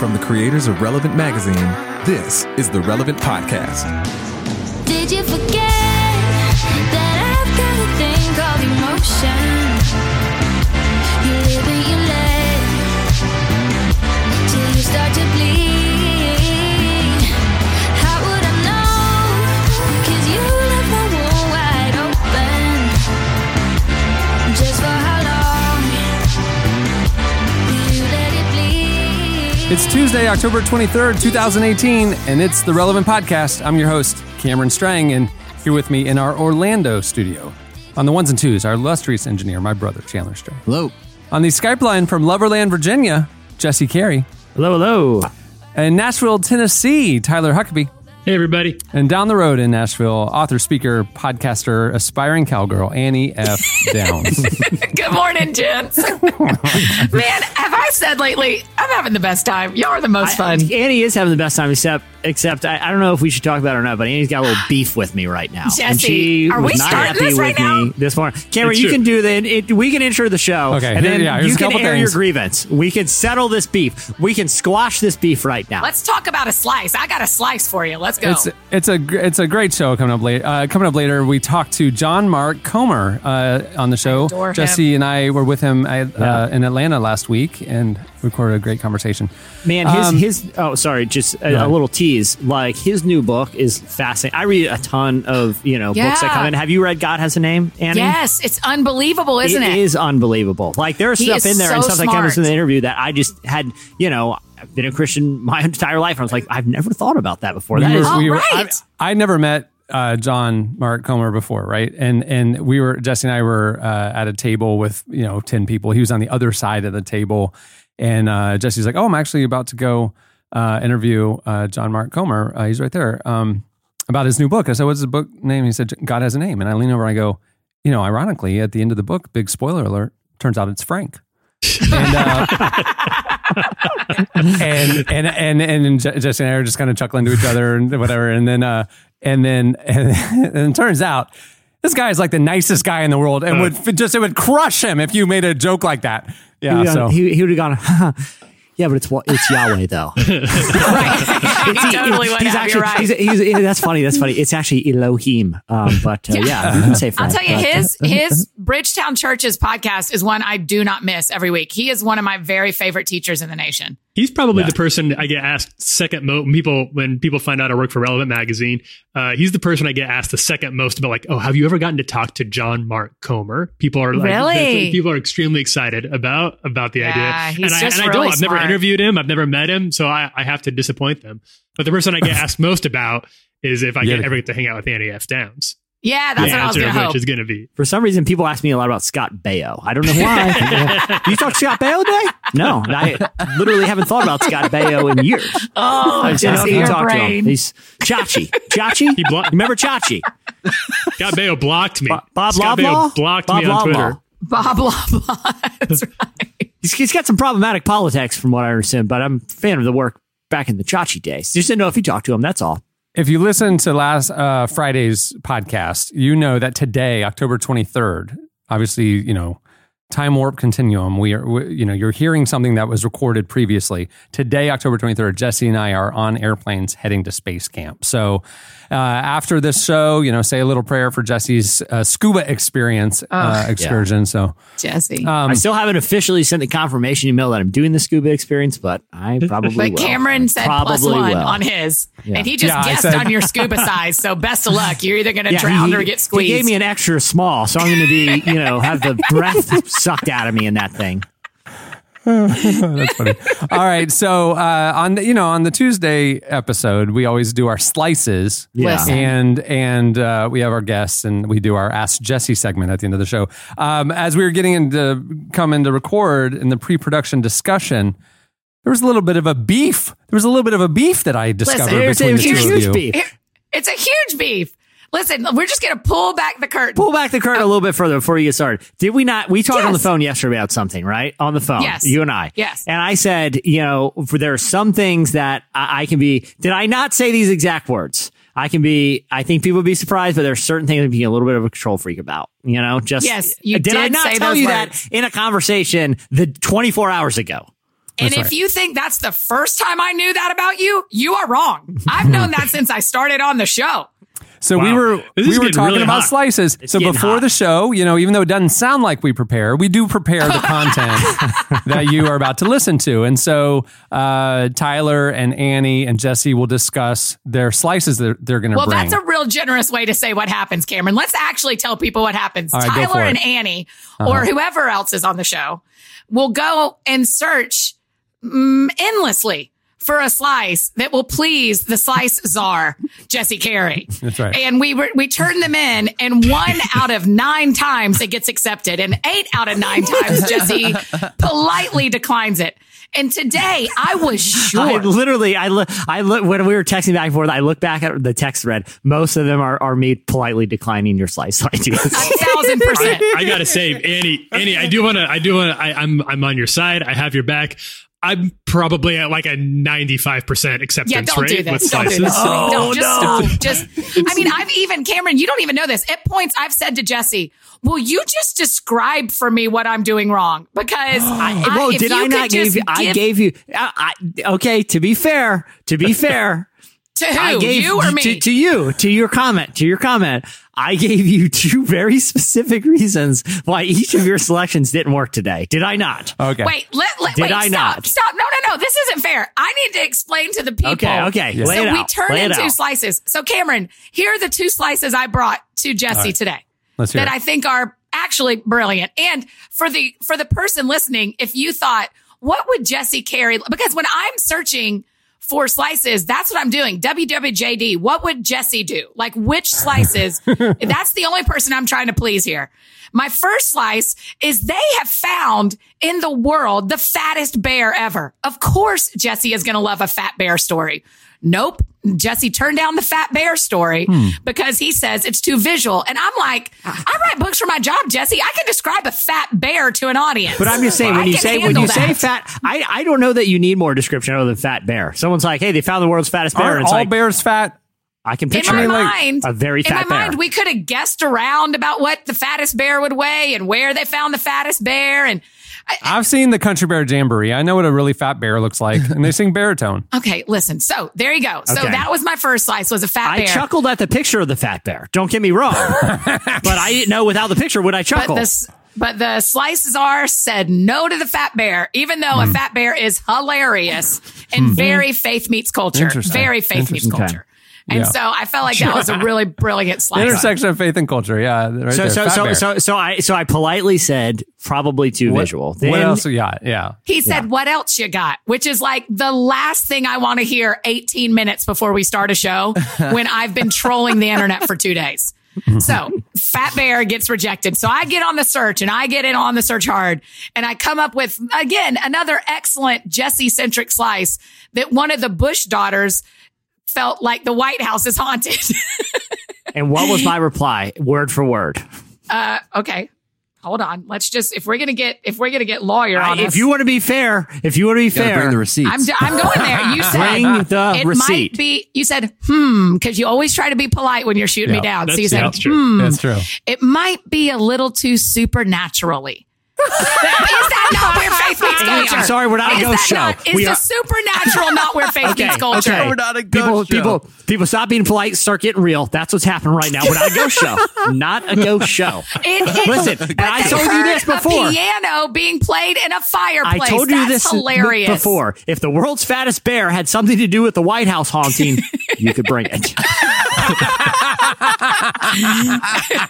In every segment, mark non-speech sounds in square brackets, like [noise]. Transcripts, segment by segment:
From the creators of Relevant Magazine, this is the Relevant Podcast. Did you forget that I've got a thing called emotion? You live and you let till you start to bleed. It's Tuesday, October 23rd, 2018, and it's the Relevant Podcast. I'm your host, Cameron Strang, and here with me in our Orlando studio. On the ones and twos, our illustrious engineer, my brother, Chandler Strang. Hello. On the Skype line from Loverland, Virginia, Jesse Carey. Hello, hello. And Nashville, Tennessee, Tyler Huckabee. Hey, everybody. And down the road in Nashville, author, speaker, podcaster, aspiring cowgirl, Annie F. Downs. [laughs] Good morning, gents. [laughs] Man, have I said lately, I'm having the best time. Y'all are the most fun. Annie is having the best time, except except I, I don't know if we should talk about it or not, but Annie's got a little [gasps] beef with me right now. and Jesse, she are was we not happy this with right me now? this morning. Cameron, It's you true. can do the it, we can intro the show. Okay, and then yeah, you can couple air your grievance. We can settle this beef. We can squash this beef right now. Let's talk about a slice. I got a slice for you. Let's go. It's it's a it's a great show coming up late. Uh, coming up later, we talked to John Mark Comer uh, on the show. adore him. Jesse and I were with him at, uh, in Atlanta last week and recorded a great conversation. Man, his Um, his oh sorry, just a, a little tease. Like his new book is fascinating. I read a ton of you know books that come in. Have you read God Has a Name, Annie? yes, it's unbelievable, isn't it? It is unbelievable. Like there's He stuff in there and so stuff that comes in the interview that I just had, you know, I've been a Christian [laughs] my entire life. I was like, I've never thought about that before. That we is we were, right. I, I never met uh, John Mark Comer before, right? And and we were Jesse and I were uh, at a table with you know ten people. He was on the other side of the table, and uh, Jesse's like, "Oh, I'm actually about to go uh, interview uh, John Mark Comer. Uh, he's right there um, about his new book." I said, "What's the book name?" He said, "God has a name." And I lean over and I go, "You know, ironically, at the end of the book, big spoiler alert, turns out it's Frank." and, uh, [laughs] and and and and Je- Jesse and I are just kind of chuckling to each other and whatever. And then uh, and then [laughs] and, and it turns out this guy is like the nicest guy in the world, and would just it would crush him if you made a joke like that. Yeah. he, So he, he would have gone, [laughs] yeah, but it's wa- it's Yahweh though. [laughs] right. he totally would he's have. actually right. he's, he's, that's funny. That's funny. It's actually Elohim. Um, but uh, yeah, you can say I'll tell you, but, uh, his his Bridgetown Church's podcast is one I do not miss every week. He is one of my very favorite teachers in the nation. He's probably the person I get asked second most. When people when people find out I work for Relevant Magazine, uh, he's the person I get asked the second most about. Like, oh, have you ever gotten to talk to John Mark Comer? People are like, Really? people are extremely excited about about the Yeah, idea. he's and I, just and I really don't. I've never interviewed him. I've never met him, so I, I have to disappoint them. But the person I get [laughs] asked most about is if I Yeah. get ever get to hang out with Annie F. Downs. Yeah, that's the what I was going of to which hope. is going to be For some reason, people ask me a lot about Scott Baio. I don't know why. [laughs] you talk Scott Baio today? No, I literally haven't thought about Scott Baio in years. Oh, I don't know if Jesse, you your talked to him. He's Chachi. Chachi? He blo- Remember Chachi? Scott Baio blocked me. Bo- Bob Scott Loblaw? Baio blocked Bob me on Loblaw. Twitter. Bob Loblaw. [laughs] That's right. He's, he's got some problematic politics from what I understand, but I'm a fan of the work back in the Chachi days. Just didn't know if you talked to him, that's all. If you listen to last uh, Friday's podcast, you know that today, October 23rd, obviously, you know, time warp continuum. We are, we, you know, you're hearing something that was recorded previously. Today, October 23rd, Jesse and I are on airplanes heading to space camp. So uh, after this show, you know, say a little prayer for Jesse's uh, scuba experience uh, excursion. So Jesse. um, I still haven't officially sent the confirmation email that I'm doing the scuba experience, but I probably but will. Cameron said Probably one will. on his, and he just Yeah, guessed said- on your scuba size. So best of luck. You're either going to Yeah, drown he- or get squeezed. He gave me an extra small, so I'm going to be, you know, have the [laughs] breath sucked out of me in that thing. [laughs] That's funny. All right, so uh, on the, you know on the Tuesday episode, we always do our slices, Yeah. And and uh, we have our guests, and we do our Ask Jesse segment at the end of the show. Um, as we were getting into coming to record in the pre-production discussion, there was a little bit of a beef. There was a little bit of a beef that I discovered There's between a the two huge of you. beef. It's a huge beef. Listen, we're just going to pull back the curtain. Pull back the curtain a uh, little bit further before you get started. Did we not? We talked on the phone yesterday about something, right? On the phone, Yes. you and I. Yes. And I said, you know, for there are some things that I, I can be. Did I not say these exact words? I can be. I think people would be surprised, but there's certain things I can be a little bit of a control freak about. You know, just Yes, you did I not tell you words. that in a conversation the 24 hours ago? And That's if right. you think that's the first time I knew that about you, you are wrong. I've known that [laughs] since I started on the show. So we were we were talking really about hot. slices. It's so before hot. the show, you know, even though it doesn't sound like we prepare, we do prepare the content [laughs] that you are about to listen to. And so uh, Tyler and Annie and Jesse will discuss their slices that they're going to Well, bring. that's a real generous way to say what happens, Cameron. Let's actually tell people what happens. All right, go for Tyler and Annie, or whoever else is on the show, will go and search mm, endlessly for a slice that will please the slice czar, Jesse Carey. That's right. And we were, we turn them in, and one [laughs] out of nine times it gets accepted, and eight out of nine times Jesse [laughs] politely declines it. And today I was sure. I literally, I look, I look when we were texting back and forth. I look back at the text thread. Most of them are, are me politely declining your slice [laughs] ideas. a thousand percent. I gotta say, Annie, Annie, I do want to, I do want to, I'm, I'm on your side. I have your back. I'm probably at like a 95% acceptance Yeah, don't rate do with this. Don't slices. do this. Oh, don't just no. stop. Just, I mean, I've even Cameron. You don't even know this. At points, I've said to Jesse, "Will you just describe for me what I'm doing wrong?" Because [gasps] I, well, did I not just give you? I gave you. I, I, okay, to be fair, to be [laughs] fair, to who I gave you or me. to, to you to your comment to your comment. I gave you two very specific reasons why each of your selections didn't work today. Did I not? okay. Wait, let, let Did wait, I stop, not? stop. No, no, no. This isn't fair. I need to explain to the people. Okay, okay. Lay so it we out. turn Lay it into out. slices. So Cameron, here are the two slices I brought to Jesse today. Let's hear that it. I think are actually brilliant. And for the for the person listening, if you thought, what would Jesse carry? Because when I'm searching for slices, that's what I'm doing. WWJD, what would Jesse do? Like which slices? [laughs] that's the only person I'm trying to please here. My first slice is they have found in the world the fattest bear ever. Of course, Jesse is going to love a fat bear story. Nope. Jesse turned down the fat bear story hmm. because he says it's too visual. And I'm like, ah. I write books for my job, Jesse. I can describe a fat bear to an audience. But I'm just saying, I when you say when handle you say fat, I, I don't know that you need more description other than fat bear. Someone's like, hey, they found the world's fattest bear, Aren't and it's all like bears fat? I can picture in picture my like mind, a very in my bear. mind, we could have guessed around about what the fattest bear would weigh and where they found the fattest bear. And I've seen the Country Bear Jamboree. I know what a really fat bear looks like, and they sing baritone. [laughs] okay, listen. So there you go. So Okay. that was my first slice was a fat I bear. chuckled at the picture of the fat bear. Don't get me wrong, [laughs] but I didn't know without the picture would I but chuckle. this but the slices are said no to the fat bear, even though Hmm. a fat bear is hilarious [laughs] and very faith meets culture. Very faith meets Interesting. culture. And Yeah. so I felt like that was a [laughs] really brilliant slice. Intersection of faith and culture. Yeah. Right so there. so Fat so, bear. so so I so I politely said probably too What- visual. What else you got? Yeah. He said, What else you got? Which is like the last thing I want to hear 18 minutes before we start a show [laughs] when I've been trolling the internet for two days. So Fat Bear gets rejected. So I get on the search and I get in on the search hard and I come up with again another excellent Jesse centric slice that one of the Bush daughters felt like the White House is haunted. [laughs] And what was my reply? Word for word. uh, okay. Hold on. Let's just if we're gonna get if we're gonna get lawyer on I- us, if you want to be fair, if you want to be fair, bring the receipt. I'm, I'm going there. You [laughs] said Bring the it receipt. might be. You said hmm because you always try to be polite when you're shooting me down. So you said that's true. hmm. That's true. It might be a little too supernaturally. Is that [laughs] not where faith meets culture? I'm sorry, we're not a is ghost that show. Not, is We the are- supernatural [laughs] not where faith meets culture? okay. We're not a people, ghost show. people, people, stop being polite. Start getting real. That's what's happening right now. We're not a ghost show. [laughs] Not a ghost show. It- it- Listen, and I told you this before. A piano being played in a fireplace. I told you That's this hilarious. before. If the world's fattest bear had something to do with the White House haunting, you could bring it.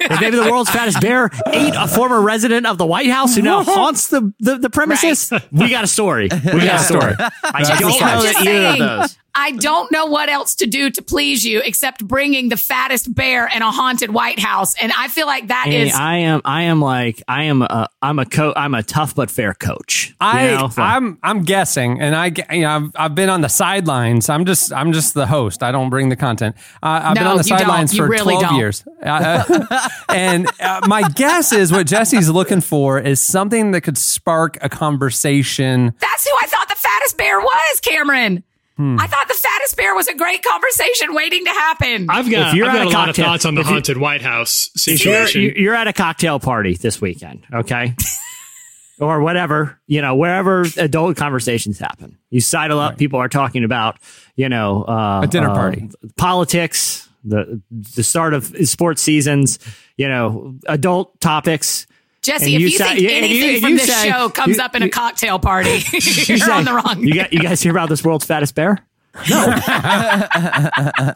If maybe the world's fattest bear ate a former resident of the White House who now [laughs] haunts the, the, the premises, [laughs] we got a story. We got a story. I Jesse, don't I'm know that either of those. I don't know what else to do to please you except bringing the fattest bear in a haunted White House, and I feel like that Hey, is. I am. I am like. I am. A, I'm a co. I'm a tough but fair coach. You I know? So- I'm I'm guessing, and I you know I've, I've been on the sidelines. I'm just I'm just the host. I don't bring the content. Uh, I've been on the sidelines for really 12 don't. years, uh, [laughs] and uh, my guess is what Jesse's looking for is something that could spark a conversation. that's who I thought the fattest bear was, Cameron. Hmm. I thought the fattest bear was a great conversation waiting to happen. I've got, If you're I've got at a a lot of cocktail- thoughts on the if you- haunted White House If you're, you're at a cocktail party this weekend, okay? [laughs] or whatever, you know, wherever adult conversations happen. You sidle up, people are talking about, you know, uh, A dinner uh, party. politics, the the start of sports seasons, you know, adult topics. Jesse, And if you you, say- think yeah, and you- anything from you this say- show comes you- up in a cocktail party, [laughs] You [laughs] you're say- on the wrong. You got you guys hear about this world's fattest bear? No. [laughs]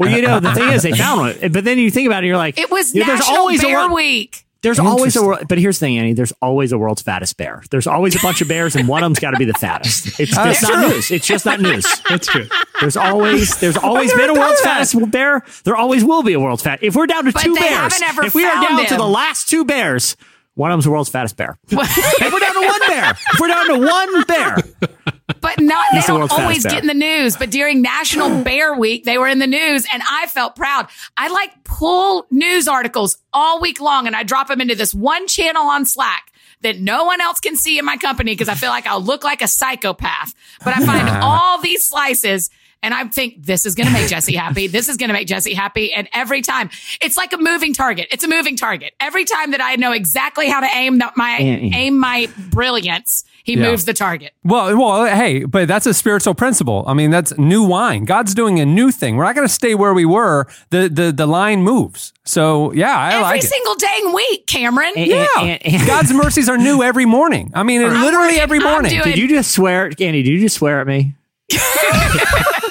well, you know the thing is they found one, but then you think about it, you're like, it was you know, there's National always a Bear world- Week. There's always a world, but here's the thing, Annie. There's always a world's fattest bear. There's always a bunch of bears, and one of them's got to be the fattest. It's oh, That's just not true. news. It's just not news. That's true. There's always there's always been a world's that. fattest bear. There always will be a world's fat. If we're down to But two bears, if we are found down to the last two bears, one of them's the world's fattest bear. [laughs] if we're down to one bear, if we're down to one bear, But not they don't world's always get in the news. But during National [gasps] Bear Week, they were in the news, and I felt proud. I like pull news articles all week long, and I drop them into this one channel on Slack that no one else can see in my company because I feel like I'll look like a psychopath. But I find [laughs] all these slices. And I think this is going to make Jesse happy. [laughs] This is going to make Jesse happy. And every time it's like a moving target. It's a moving target. Every time that I know exactly how to aim the, my, Yeah. aim my brilliance, he Yeah. moves the target. Well, well, hey, but that's a spiritual principle. I mean, that's new wine. God's doing a new thing. We're not going to stay where we were. The the the line moves. So yeah, I Every like it. single dang week, Cameron. And- Yeah, and- and- God's mercies are new every morning. I mean, I'm literally working- every morning. doing- did you just swear, Annie? Did you just swear at me? [laughs] [laughs]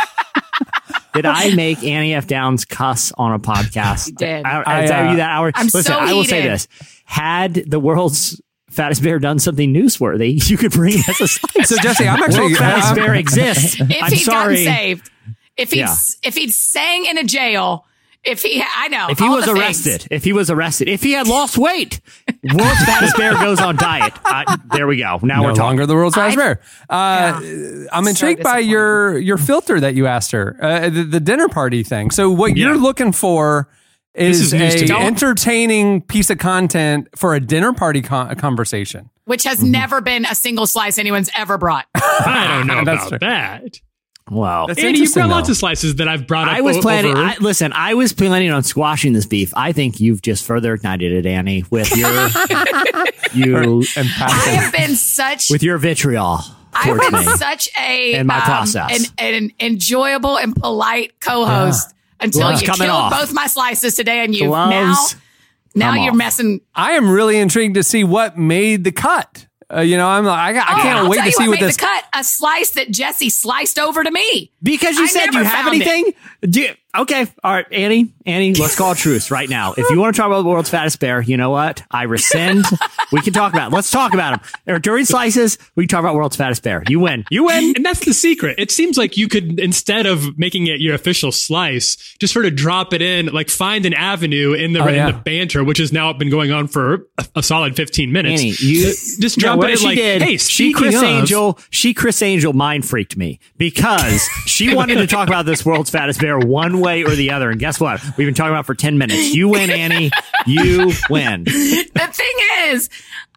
Did I make Annie F. Downs cuss on a podcast? [laughs] You did. I, I, I, uh, you that hour. I'm Listen, so I will say this: had the world's fattest bear done something newsworthy, [laughs] you could bring it as a slice. So Jesse, I'm [laughs] actually world's fattest bear exists. if I'm he'd sorry. gotten saved, if he'd Yeah. if he'd sang in a jail, if he I know If he was arrested, things. if he was arrested, if he had lost weight, [laughs] world's fattest bear goes on diet. I, there we go. Now no we're talking. longer the world's fattest I- bear. Uh, I'm So intrigued by your your filter that you asked her, uh, the, the dinner party thing. So what Yeah. you're looking for is, is a entertaining piece of content for a dinner party con- conversation. which has Mm-hmm. never been a single slice anyone's ever brought. I don't know [laughs] That's about true. that. Wow. That's Andy, you've interesting, got lots of slices that I've brought up. I was o- planning. over- I, listen, I was planning on squashing this beef. I think you've just further ignited it, Annie, with your [laughs] you And I passion. have been such with your vitriol I've been me. such a And my um, process. an, an enjoyable and polite co-host until Gloves you killed off. both my slices today, and you now Gloves now come you're off. messing. I am really intrigued to see what made the cut. Uh, you know, I'm like, I, I Oh, can't wait to see what what this. the cut. A slice that Jesse sliced over to me. Because you I said you have found it. anything. Do you- okay, all right, Annie, Annie, let's call a truce right now. If you want to talk about the world's fattest bear, you know what? I rescind. we can talk about. It. Let's talk about him. Or during slices, we can talk about world's fattest bear. You win. You win. and that's the secret. It seems like you could, instead of making it your official slice, just sort of drop it in, like find an avenue in the, Oh, in the banter, which has now been going on for a, a solid 15 minutes. Annie, you just drop what it in she like, did, hey, she Criss of- Angel, she Criss Angel mind freaked me because she [laughs] wanted to talk about this world's fattest bear one way or the other. And guess what? We've been talking about for 10 minutes. You win, Annie. You win. The thing is,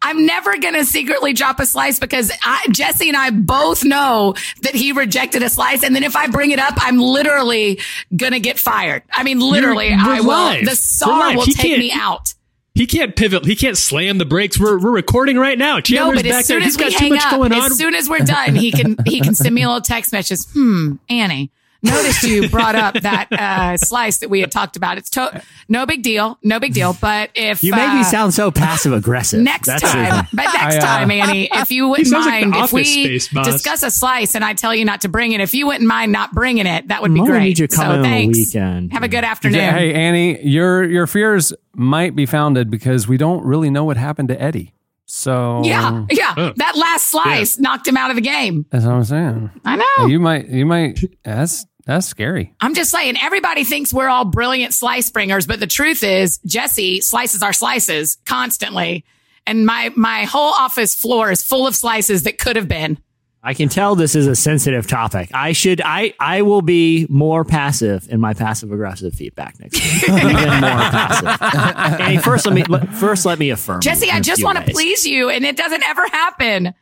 I'm never going to secretly drop a slice because I, Jesse and I both know that he rejected a slice. And then if I bring it up, I'm literally going to get fired. I mean, literally, You're- I will. live. The czar will He take me out. He can't pivot. He can't slam the brakes. We're, we're recording right now. No, Chandler's but back as there. soon He's as we got too hang much up, going on. as soon as we're done, he can he can send me a little text message. Hmm, Annie, noticed you brought up that uh, slice that we had talked about. It's to- no big deal, no big deal. But if You make uh, me sound so passive aggressive. next That's time, the- but next I, uh, time, Annie, if you wouldn't sounds like mind, if we Space discuss a slice and I tell you not to bring it, if you wouldn't mind not bringing it, that would be I'm great. need you to so in on the thanks. weekend. Have a good afternoon. Yeah, hey Annie, your your fears might be founded because we don't really know what happened to Eddie. So yeah, yeah. That last slice knocked him out of the game. that's what I'm saying. I know. You might you might that's that's scary. I'm just saying, everybody thinks we're all brilliant slice bringers, but the truth is, Jesse slices our slices constantly. And my, my whole office floor is full of slices that could have been. I can tell this is a sensitive topic. I should I I will be more passive in my passive aggressive feedback next time. [laughs] Even more passive. Annie, first let me first let me affirm. Jesse, you in I a just want to please you, and it doesn't ever happen.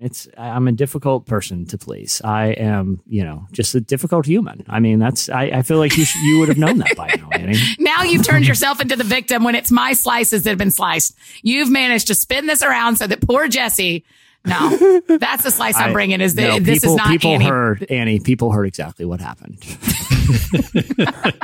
It's I'm a difficult person to please. I am, you know, just a difficult human. I mean, that's I, I feel like you sh- you would have known that by now, Annie. [laughs] Now you've turned yourself into the victim when it's my slices that have been sliced. You've managed to spin this around so that poor Jesse No, [laughs] that's the slice I, am bringing. Is that No, this people, is not people Annie? heard Annie. People heard exactly what happened. [laughs]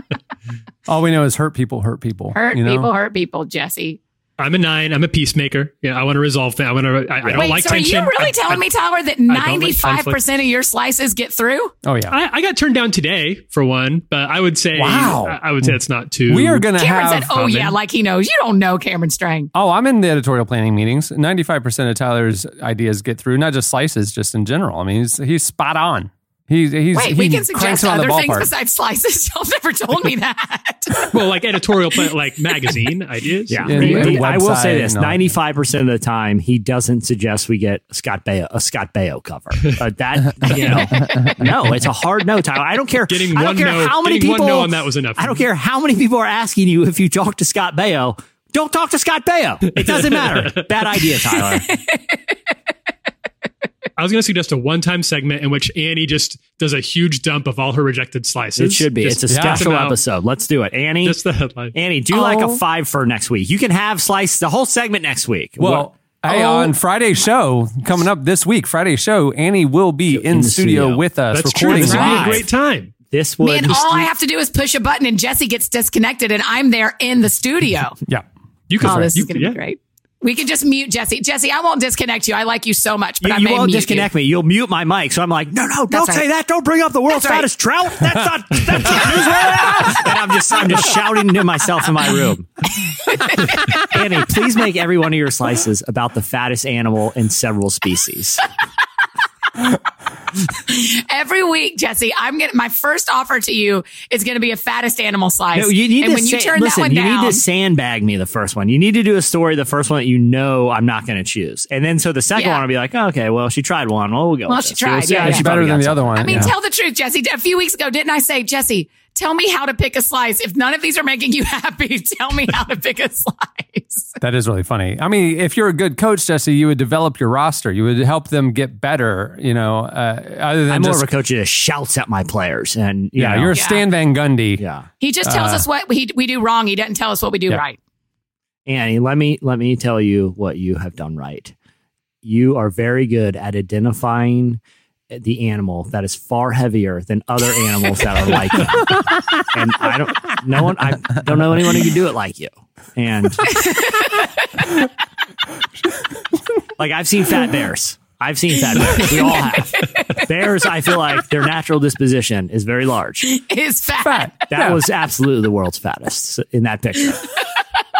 All we know is hurt people hurt people. Hurt you know? people, hurt people. Jesse. I'm a nine. I'm a peacemaker. Yeah, I want to resolve things. I want to. I, I don't Wait, like so tension. are you really I- telling I- me, Tyler, that don't like ninety five percent of your slices get through? Oh yeah. I, I got turned down today for one, but I would say Wow. I, I would say it's not too. we are going to Cameron have. said, "Oh yeah, like he knows." You don't know Cameron Strang. Oh, I'm in the editorial planning meetings. 95% of Tyler's ideas get through, not just slices, just in general. I mean, he's, he's spot on. He's, he's, Wait, he we can suggest them out of other the things besides slices. [laughs] Y'all never told me that. [laughs] well, like editorial, like magazine [laughs] ideas. Yeah, And- He- and he- I will say this: ninety-five percent of the time, he doesn't suggest we get Scott Baio a Scott Baio cover. Uh, that you know, no, it's a hard no, Tyler. I don't care. Getting I don't one care no- how many getting one people. no on that was enough. I don't care how many people are asking you if you talk to Scott Baio. Don't talk to Scott Baio. It doesn't matter. Bad idea, Tyler. I was going to suggest a one-time segment in which Annie just does a huge dump of all her rejected slices. It should be. Just it's a special episode. Let's do it, Annie. Just the headline. Annie, do like a Oh. five for next week. You can have slice the whole segment next week. Well, hey, Oh. on Friday's show coming up this week, Friday's show, Annie will be in, the studio, studio. with us That's true. recording This would be a great time. this would. Man, all I have to do is push a button and Jesse gets disconnected and I'm there in the studio. [laughs] Yeah. You can. Oh, this you, is going to yeah. be great. We can just mute Jesse. Jesse, I won't disconnect you. I like you so much, but You, I you may won't mute disconnect me. You'll mute my mic. So I'm like, no, no, don't That's say that. Don't bring up the world's That's right. fattest trout. That's not. That's not newsworthy. [laughs] and I'm just, I'm just shouting to myself in my room. [laughs] Annie, please make every one of your slices about the fattest animal in several species. [laughs] Every week, Jesse, I'm going to, my first offer to you is going to be a fattest animal slice. No, you need and to when you turn listen. that one you down, need to sandbag me the first one. You need to do a story the first one that you know I'm not going to choose, and then so the second Yeah. one I'll be like, oh, okay, well she tried one. Well, we'll go. Well, with she this. tried, see yeah, how yeah. she better than the other one. I mean, yeah. tell the truth, Jesse. A few weeks ago, didn't I say, Jesse, tell me how to pick a slice? If none of these are making you [laughs] happy, tell me how to pick a slice. That is really funny. I mean, if you're a good coach, Jesse, you would develop your roster. You would help them get better. You know, uh, other than I'm more just of a coach that just shouts at my players, and you yeah, know, you're a Yeah. Stan Van Gundy. yeah. He just tells Uh, us what we, we do wrong. He doesn't tell us what we do Yeah. right. Annie, let me let me tell you what you have done right. You are very good at identifying the animal that is far heavier than other animals that are like you. [laughs] And I don't no one I don't know anyone who can do it like you. And [laughs] like I've seen fat bears. I've seen fat bears. We all have. Bears, I feel like their natural disposition is very large. Is fat. That was absolutely the world's fattest in that picture. [laughs]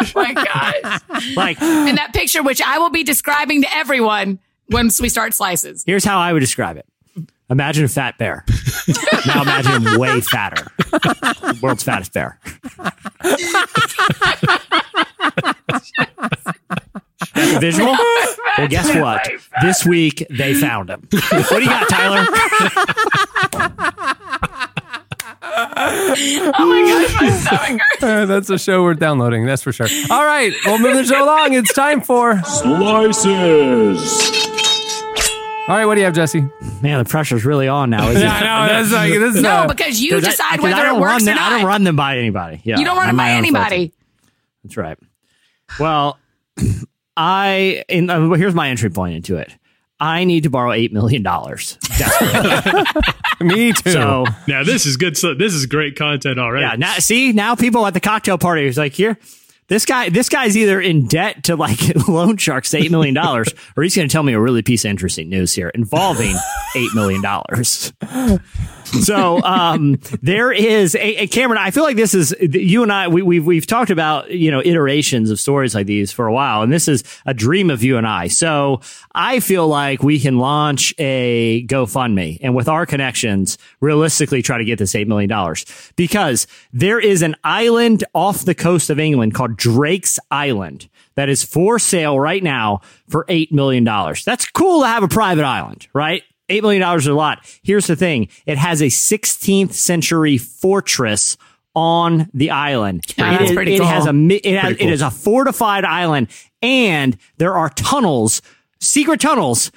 Oh my gosh. Like In that picture, which I will be describing to everyone once we start slices. Here's how I would describe it. Imagine a fat bear. [laughs] now imagine him way fatter. World's fattest bear. That's a visual? Well, guess what? This week they found him. What do you got, Tyler? [laughs] Oh my gosh, my stomach hurts. [laughs] Uh, that's a show we're downloading. That's for sure. All right, we'll move the show along. It's time for. Slices. All right, what do you have, Jesse? Man, the pressure's really on now, isn't it? [laughs] I know that's like this is No, uh, because you 'Cause I- decide 'cause I whether it don't works run or them, not. I don't run them by anybody. Yeah, you don't run them by my own filter. anybody. That's right. Well, [clears throat] I in, uh, here's my entry point into it. I need to borrow eight million dollars. [laughs] me too. So Now this is good. So this is great content already. yeah, now see now people at the cocktail party is like here. This guy, this guy's either in debt to like [laughs] loan sharks eight million dollars, or he's going to tell me a really piece of interesting news here involving [laughs] eight million dollars. So um, there is a, a Cameron. I feel like this is you and I. We, we've we've talked about you know iterations of stories like these for a while, and this is a dream of you and I. So I feel like we can launch a GoFundMe, and with our connections, realistically try to get this eight million dollars because there is an island off the coast of England called Drake's Island that is for sale right now for $8 million. That's cool to have a private island, right? $8 million is a lot. Here's the thing. It has a 16th century fortress on the island. Yeah, It that's it cool. has a, it, has, cool. it is a fortified island and there are tunnels, secret tunnels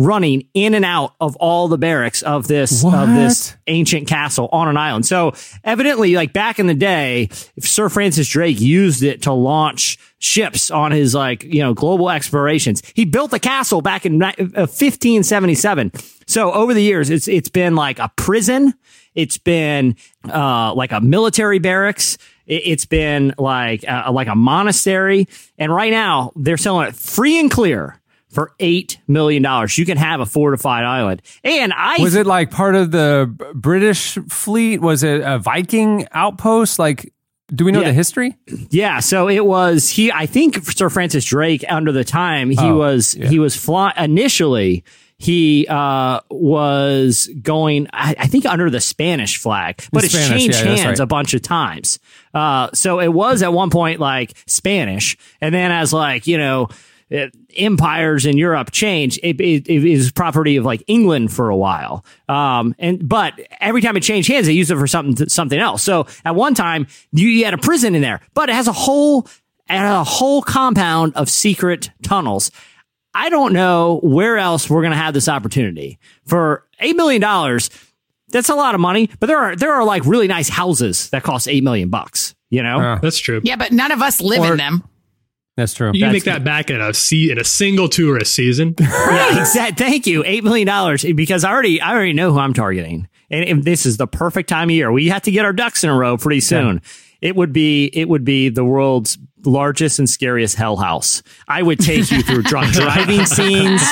running in and out of all the barracks of this of this ancient castle on an island. So evidently, like back in the day, Sir Francis Drake used it to launch ships on his like you know global explorations. He built the castle back in uh, 1577. So over the years, it's it's been like a prison. It's been uh, like a military barracks. It- It's been like uh, like a monastery, and right now they're selling it free and clear for eight million dollars. You can have a fortified island, and I Was it like part of the British fleet? Was it a Viking outpost? Like, do we know Yeah. the history? Yeah, so it was he. I think Sir Francis Drake, under the time he Oh, was yeah. he was flying initially. He uh, was going, I, I think, under the Spanish flag, but it's changed yeah, hands right. a bunch of times. Uh, so it was at one point like Spanish, and then as like you know empires in Europe change, it, it, it is property of like England for a while. Um, and but every time it changed hands, they used it for something something else. So at one time, you, you had a prison in there, but it has a whole and a whole compound of secret tunnels. I don't know where else we're going to have this opportunity for eight million dollars. That's a lot of money, but there are there are like really nice houses that cost eight million bucks. You know, Uh, That's true. Yeah, but none of us live Or- in them. That's true. You That's make that back in a se- in a single tourist season. [laughs] yeah, exact. Thank you, eight million dollars eh, because I already I already know who I'm targeting, and if this is the perfect time of year. We have to get our ducks in a row pretty soon. It would be it would be the world's largest and scariest hell house. I would take you through drunk [laughs] driving scenes.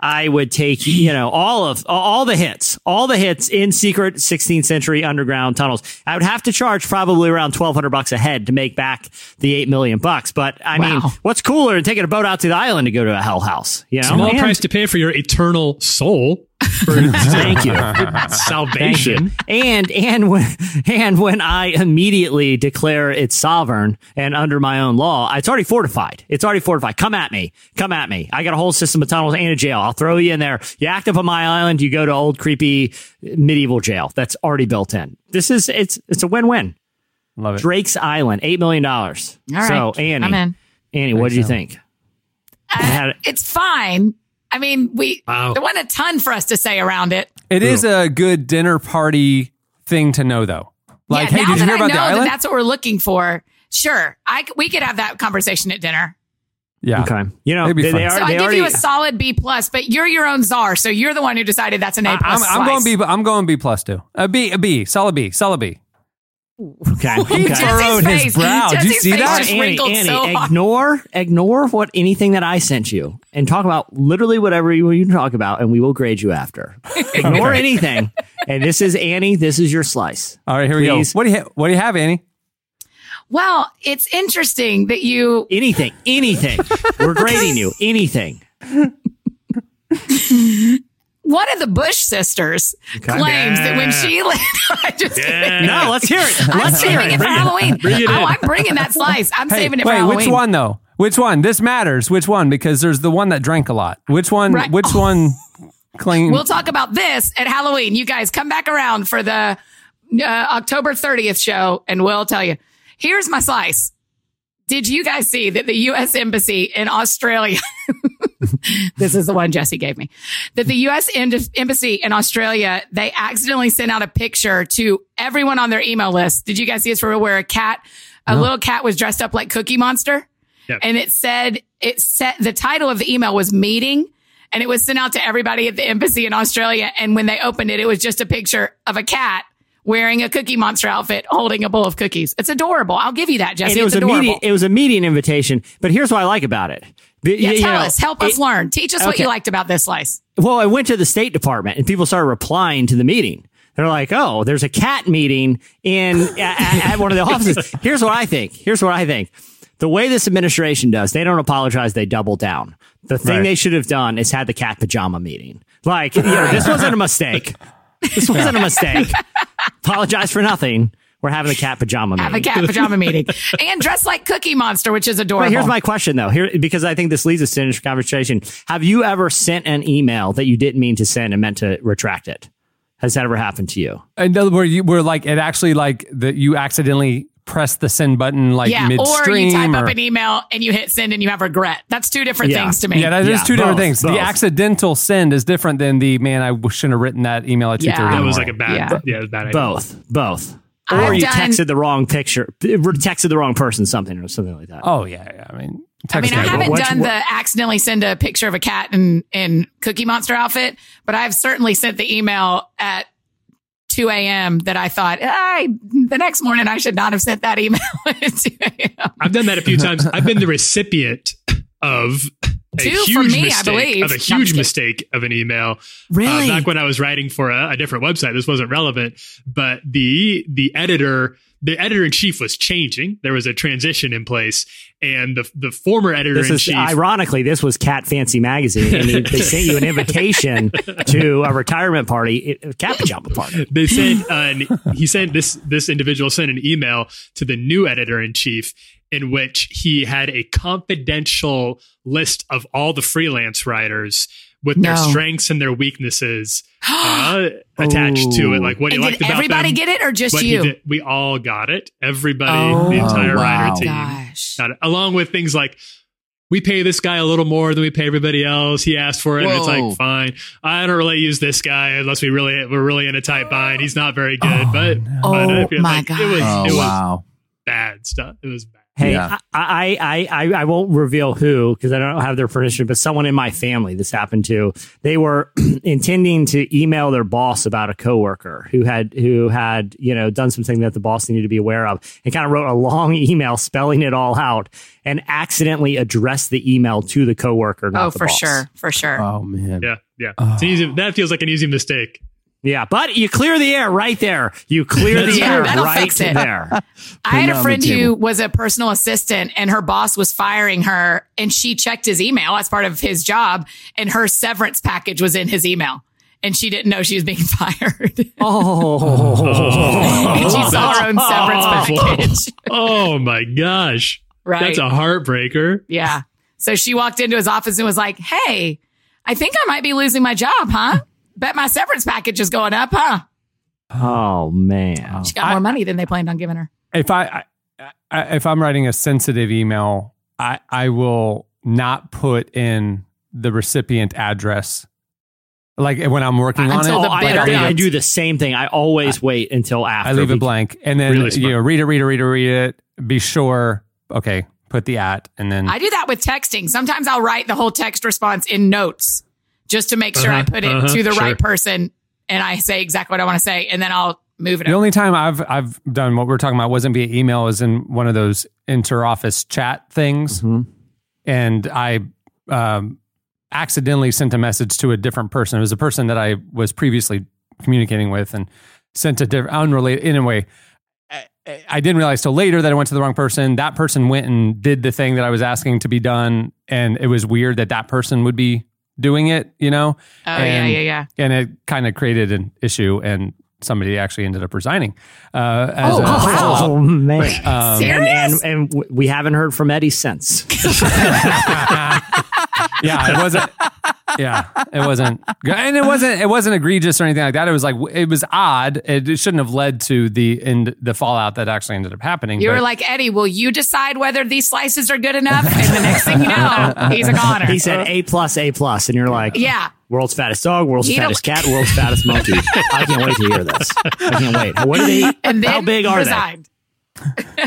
I would take you, you know, all of all the hits, all the hits in secret 16th century underground tunnels. I would have to charge probably around 1200 bucks a head to make back the 8 million bucks. But I mean, what's cooler than taking a boat out to the island to go to a hell house? You know, Small And- price to pay for your eternal soul. For [laughs] Thank you. [laughs] salvation. Thank you. And and when and when I immediately declare it sovereign and under my own law, it's already fortified. It's already fortified. Come at me. Come at me. I got a whole system of tunnels and a jail. I'll throw you in there. You act up on my island, you go to old creepy medieval jail. That's already built in. This is it's it's a win-win. Love it. Drake's Island, eight million dollars. All right, So Annie, I'm in. Annie, what do you think? Uh, it's fine. I mean, we Wow. there wasn't a ton for us to say around it. It is a good dinner party thing to know, though. Like, yeah, hey, did you hear I about know the that island? that's what we're looking for. Sure, I c- we could have that conversation at dinner. yeah. Okay. You know, It'd be they, they fun. are, So I they give already, you a solid B plus, but you're your own czar, so you're the one who decided that's an A plus. I'm, I'm going slice. B. I'm going B plus too. A B. A B. Solid B. Solid B. okay. [laughs] He okay. furrowed his face- brow. Did you Jesse's see face that? just Annie, wrinkled Annie, so hard. ignore ignore what anything that I sent you and talk about literally whatever you, you talk about, and we will grade you after. [laughs] ignore anything. And this is Annie. This is your slice. All right, here we go. What do you ha- What do you have, Annie? Well, it's interesting that you Anything, anything. We're grading you. [laughs] Anything. One of the Bush sisters claims that when she [laughs] lived, I just kidding. No, let's hear it. I'm Let's hear saving it. it for Halloween. Bring it oh. I'm bringing that slice. I'm Hey, saving it for wait, Halloween. which one though? Which one? This matters. Which one? Because there's the one that drank a lot. Which one? Right. Which one? [laughs] Claim. We'll talk about this at Halloween. You guys come back around for the uh, October 30th show, and we'll tell you. Here's my slice. Did you guys see that the U.S. Embassy in Australia? [laughs] this is the one Jesse gave me. That the U.S. Embassy in Australia, they accidentally sent out a picture to everyone on their email list. Did you guys see this for real? Where a cat, a little cat was dressed up like Cookie Monster? Yep. And it said, it said, the title of the email was meeting and it was sent out to everybody at the embassy in Australia. And when they opened it, it was just a picture of a cat wearing a Cookie Monster outfit, holding a bowl of cookies. It's adorable. I'll give you that, Jesse. And it was it's a adorable. meeting. It was a meeting invitation. But here's what I like about it. B- yeah, you tell know, us, help us it- learn. Teach us what you liked about this slice. Well, I went to the State Department and people started replying to the meeting. They're like, "Oh, there's a cat meeting in [laughs] at, at one of the offices." Here's what I think. Here's what I think. The way this administration does, they don't apologize; they double down. The thing Right. they should have done is had the cat pajama meeting. Like, you know, this wasn't a mistake. [laughs] This wasn't a mistake. Apologize for nothing. We're having a cat pajama meeting. Have a cat pajama meeting and dress like Cookie Monster, which is adorable. But here's my question though. Here, because I think this leads us to an conversation. Have you ever sent an email that you didn't mean to send and meant to retract it? Has that ever happened to you? In other words, you were like it actually like that you accidentally press the send button like yeah, or you type or- up an email and you hit send and you have regret. That's two different Yeah. things to me. yeah, that is Yeah, two different things. both. The accidental send is different than the man. I shouldn't have written that email at two Yeah. thirty. That was like a bad, Yeah. yeah, it was bad idea. Both, both. Or I've you done- texted the wrong picture, texted the wrong person, something or something like that. Oh yeah, yeah. I mean, I mean, I haven't Which- done the accidentally send a picture of a cat in, in Cookie Monster outfit, but I've certainly sent the email at 2 a.m. that I thought, I, the next morning I should not have sent that email [laughs] at 2 a.m. I've done that a few times. I've been the recipient of a Two huge me, mistake of a No, I'm just huge mistake of an email. Really? Uh, back when I was writing for a, a different website, this wasn't relevant, but the the editor, the editor in chief was changing. There was a transition in place, and the the former editor in chief. Ironically, this was Cat Fancy Magazine, and he- they sent you an invitation [laughs] to a retirement party, a cat pajama party. [laughs] they sent uh, he sent this this individual sent an email to the new editor in chief in which he had a confidential list of all the freelance writers with their strengths and their weaknesses [gasps] uh, attached to it like what he and liked did about everybody them, get it or just what you? did- we all got it everybody Oh, the entire Oh, wow. writer team Gosh. got it along with things like we pay this guy a little more than we pay everybody else. He asked for it, and it's like, fine. I don't really use this guy unless we really we're really in a tight bind. He's not very good, but, Oh, but I feel my like it was Oh it was wow. bad stuff. It was bad. Hey, Yeah. I, I, I, I won't reveal who because I don't have their permission, but someone in my family this happened to. They were [clears throat] intending to email their boss about a coworker who had who had you know done something that the boss needed to be aware of, and kind of wrote a long [laughs] email spelling it all out, and accidentally addressed the email to the coworker. Not Oh, the for boss. sure. For sure. Oh man. Yeah, yeah. Oh. It's easy, that feels like an easy mistake. Yeah, but you clear the air right there. You clear the Yeah, air that'll right fix it. there. [laughs] I had a friend who was a personal assistant and her boss was firing her and she checked his email as part of his job and her severance package was in his email and she didn't know she was being [laughs] fired. Oh, [laughs] and she saw her own severance package. Oh my gosh, Right. that's a heartbreaker. yeah. So she walked into his office and was like, Hey, I think I might be losing my job, huh? Bet my severance package is going up, huh? oh man. She got more money than they planned on giving her. If I, I, I if I'm writing a sensitive email, I I will not put in the recipient address. Like when I'm working on it, the Oh, I, I, I do the same thing. I always wait until after. I leave it blank, and then Really you know, read it, read it, read it, read it. Be sure. Okay, put the at, and then I do that with texting. Sometimes I'll write the whole text response in notes just to make sure I Uh-huh, put it uh-huh, to the sure. right person and I say exactly what I want to say and then I'll move it The over. only time I've I've done what we're talking about wasn't via email, is in one of those inter-office chat things, Mhm. and I um, accidentally sent a message to a different person. It was a person that I was previously communicating with, and sent a different unrelated. in Anyway, I, I didn't realize till later that I went to the wrong person. That person went and did the thing that I was asking to be done, and it was weird that that person would be doing it. You know, Oh yeah, and- yeah, yeah. and it kind of created an issue and somebody actually ended up resigning uh, as Oh, a, wow. Oh man. um, [laughs] Serious? and, and and we haven't heard from Eddie since. [laughs] yeah it wasn't yeah it wasn't and it wasn't it wasn't egregious or anything like that it was like it was odd it shouldn't have led to the end the fallout that actually ended up happening You but- were like, Eddie, will you decide whether these slices are good enough? And the next thing you know, [laughs] he's a goner. He said A plus, A plus, and you're like, Yeah. world's fattest dog, world's He fattest cat, [laughs] world's fattest monkey. I can't wait to hear this. I can't wait. What are they? And then how big are resigned. they?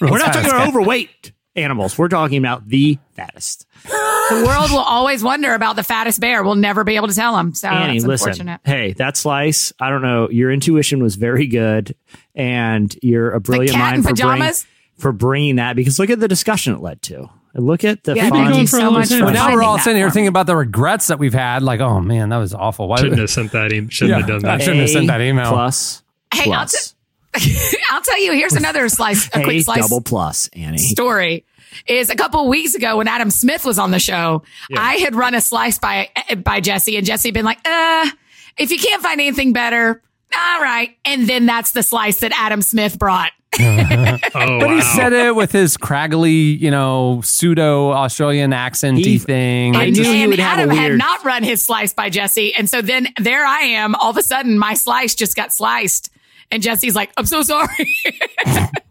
We're not talking about overweight animals. We're talking about the fattest. The world will always wonder about the fattest bear. We'll never be able to tell them. So Annie, that's listen. Hey, that slice. I don't know. Your intuition was very good, and you're a brilliant mind for bringing, for bringing that. Because look at the discussion it led to. And Look at the Yeah, been fun. thank going you for a so long much time. for but now we're all sitting here thinking about the regrets that we've had like oh man that was awful why Shouldn't have [laughs] sent that. E- shouldn't have done that. I that. shouldn't have sent that email. Plus, Hey, I'll, plus. t- [laughs] I'll tell you, here's another slice, a a quick slice double plus, Annie. story is a couple of weeks ago when Adam Smith was on the show, I had run a slice by by Jesse and Jesse had been like, uh, if you can't find anything better, all right. And then that's the slice that Adam Smith brought. [laughs] Oh, but he wow. said it with his craggly you know pseudo Australian accenty He- thing I And, knew he and would have a Adam had not run his slice by Jesse. And so then there I am. All of a sudden, my slice just got sliced. And Jesse's like, I'm so sorry. [laughs]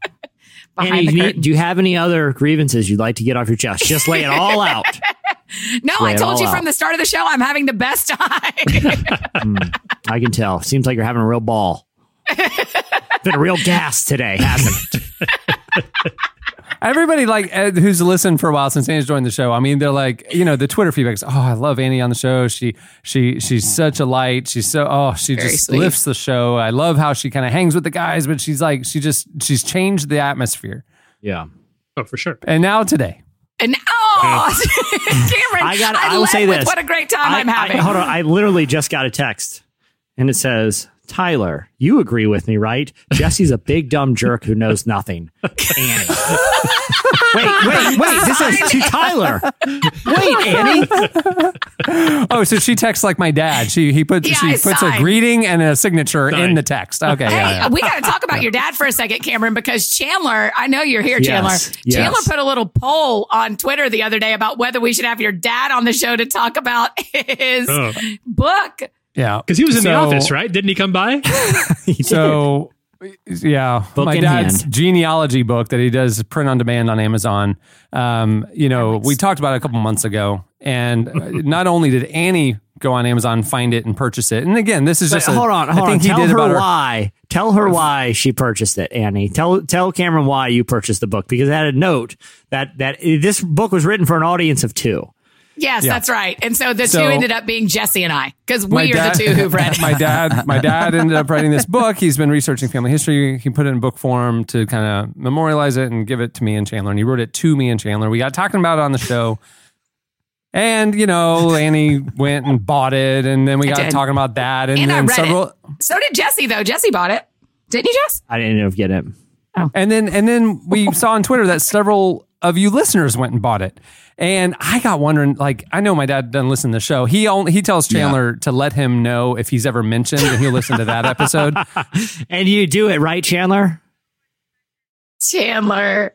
Annie, the do you, do you have any other grievances you'd like to get off your chest? Just lay it all out. [laughs] no, I told you out. from the start of the show, I'm having the best time. [laughs] Hmm, I can tell. Seems like you're having a real ball. [laughs] Been a real gas today, hasn't it? Everybody like uh, who's listened for a while since Annie's joined the show. I mean, they're like, you know, the Twitter feedback is, oh, I love Annie on the show. She she she's such a light. She's so oh, she Very just sweet. lifts the show. I love how she kind of hangs with the guys, but she's like, she just she's changed the atmosphere. Yeah. Oh, for sure. And now today, and oh, [laughs] Cameron, I got. I, I will led say with this. What a great time I, am having. I, hold on. I literally just got a text, and it says, "Tyler, you agree with me, right? Jesse's a big dumb jerk who knows nothing." [laughs] Annie. Wait, wait, wait. This is to [laughs] Tyler. Wait, Annie. oh, so she texts like my dad. She he puts Yeah, she I puts a greeting and a signature in the text. Okay, Hey, yeah, yeah. we got to talk about your dad for a second, Cameron, because Chandler, I know you're here, Yes, Chandler. yes. Chandler put a little poll on Twitter the other day about whether we should have your dad on the show to talk about [laughs] his Oh. book. yeah. Because he was in the office, right? Didn't he come by? [laughs] So, yeah, Book my dad's hand. genealogy book that he does print on demand on Amazon. Um, you know, we talked about it a couple months ago, and uh, not only did Annie go on Amazon, find it, and purchase it, and again, this is Wait, just a, hold on, hold I think on. he Tell did her about her. why. Tell her why she purchased it, Annie. Tell tell Cameron why you purchased the book because it had a note that that this book was written for an audience of two. Yes, Yeah. that's right. And so the So- two ended up being Jesse and I because My we are the two who've read it. [laughs] my dad, my dad ended up writing this book. He's been researching family history. He put it in book form to kind of memorialize it and give it to me and Chandler. And he wrote it to me and Chandler. We got talking about it on the show. And you know, Annie went and bought it, and then we I got did. talking about that, and, And I then read several, it. So did Jesse, though. Jesse bought it. Didn't you, Jess? I didn't know if get it. Oh. And then and then we saw on Twitter that several of you listeners went and bought it. And I got wondering, like, I know my dad doesn't listen to the show. He only he tells Chandler to let him know if he's ever mentioned, and he'll listen to that [laughs] episode. And you do it right, Chandler. Chandler.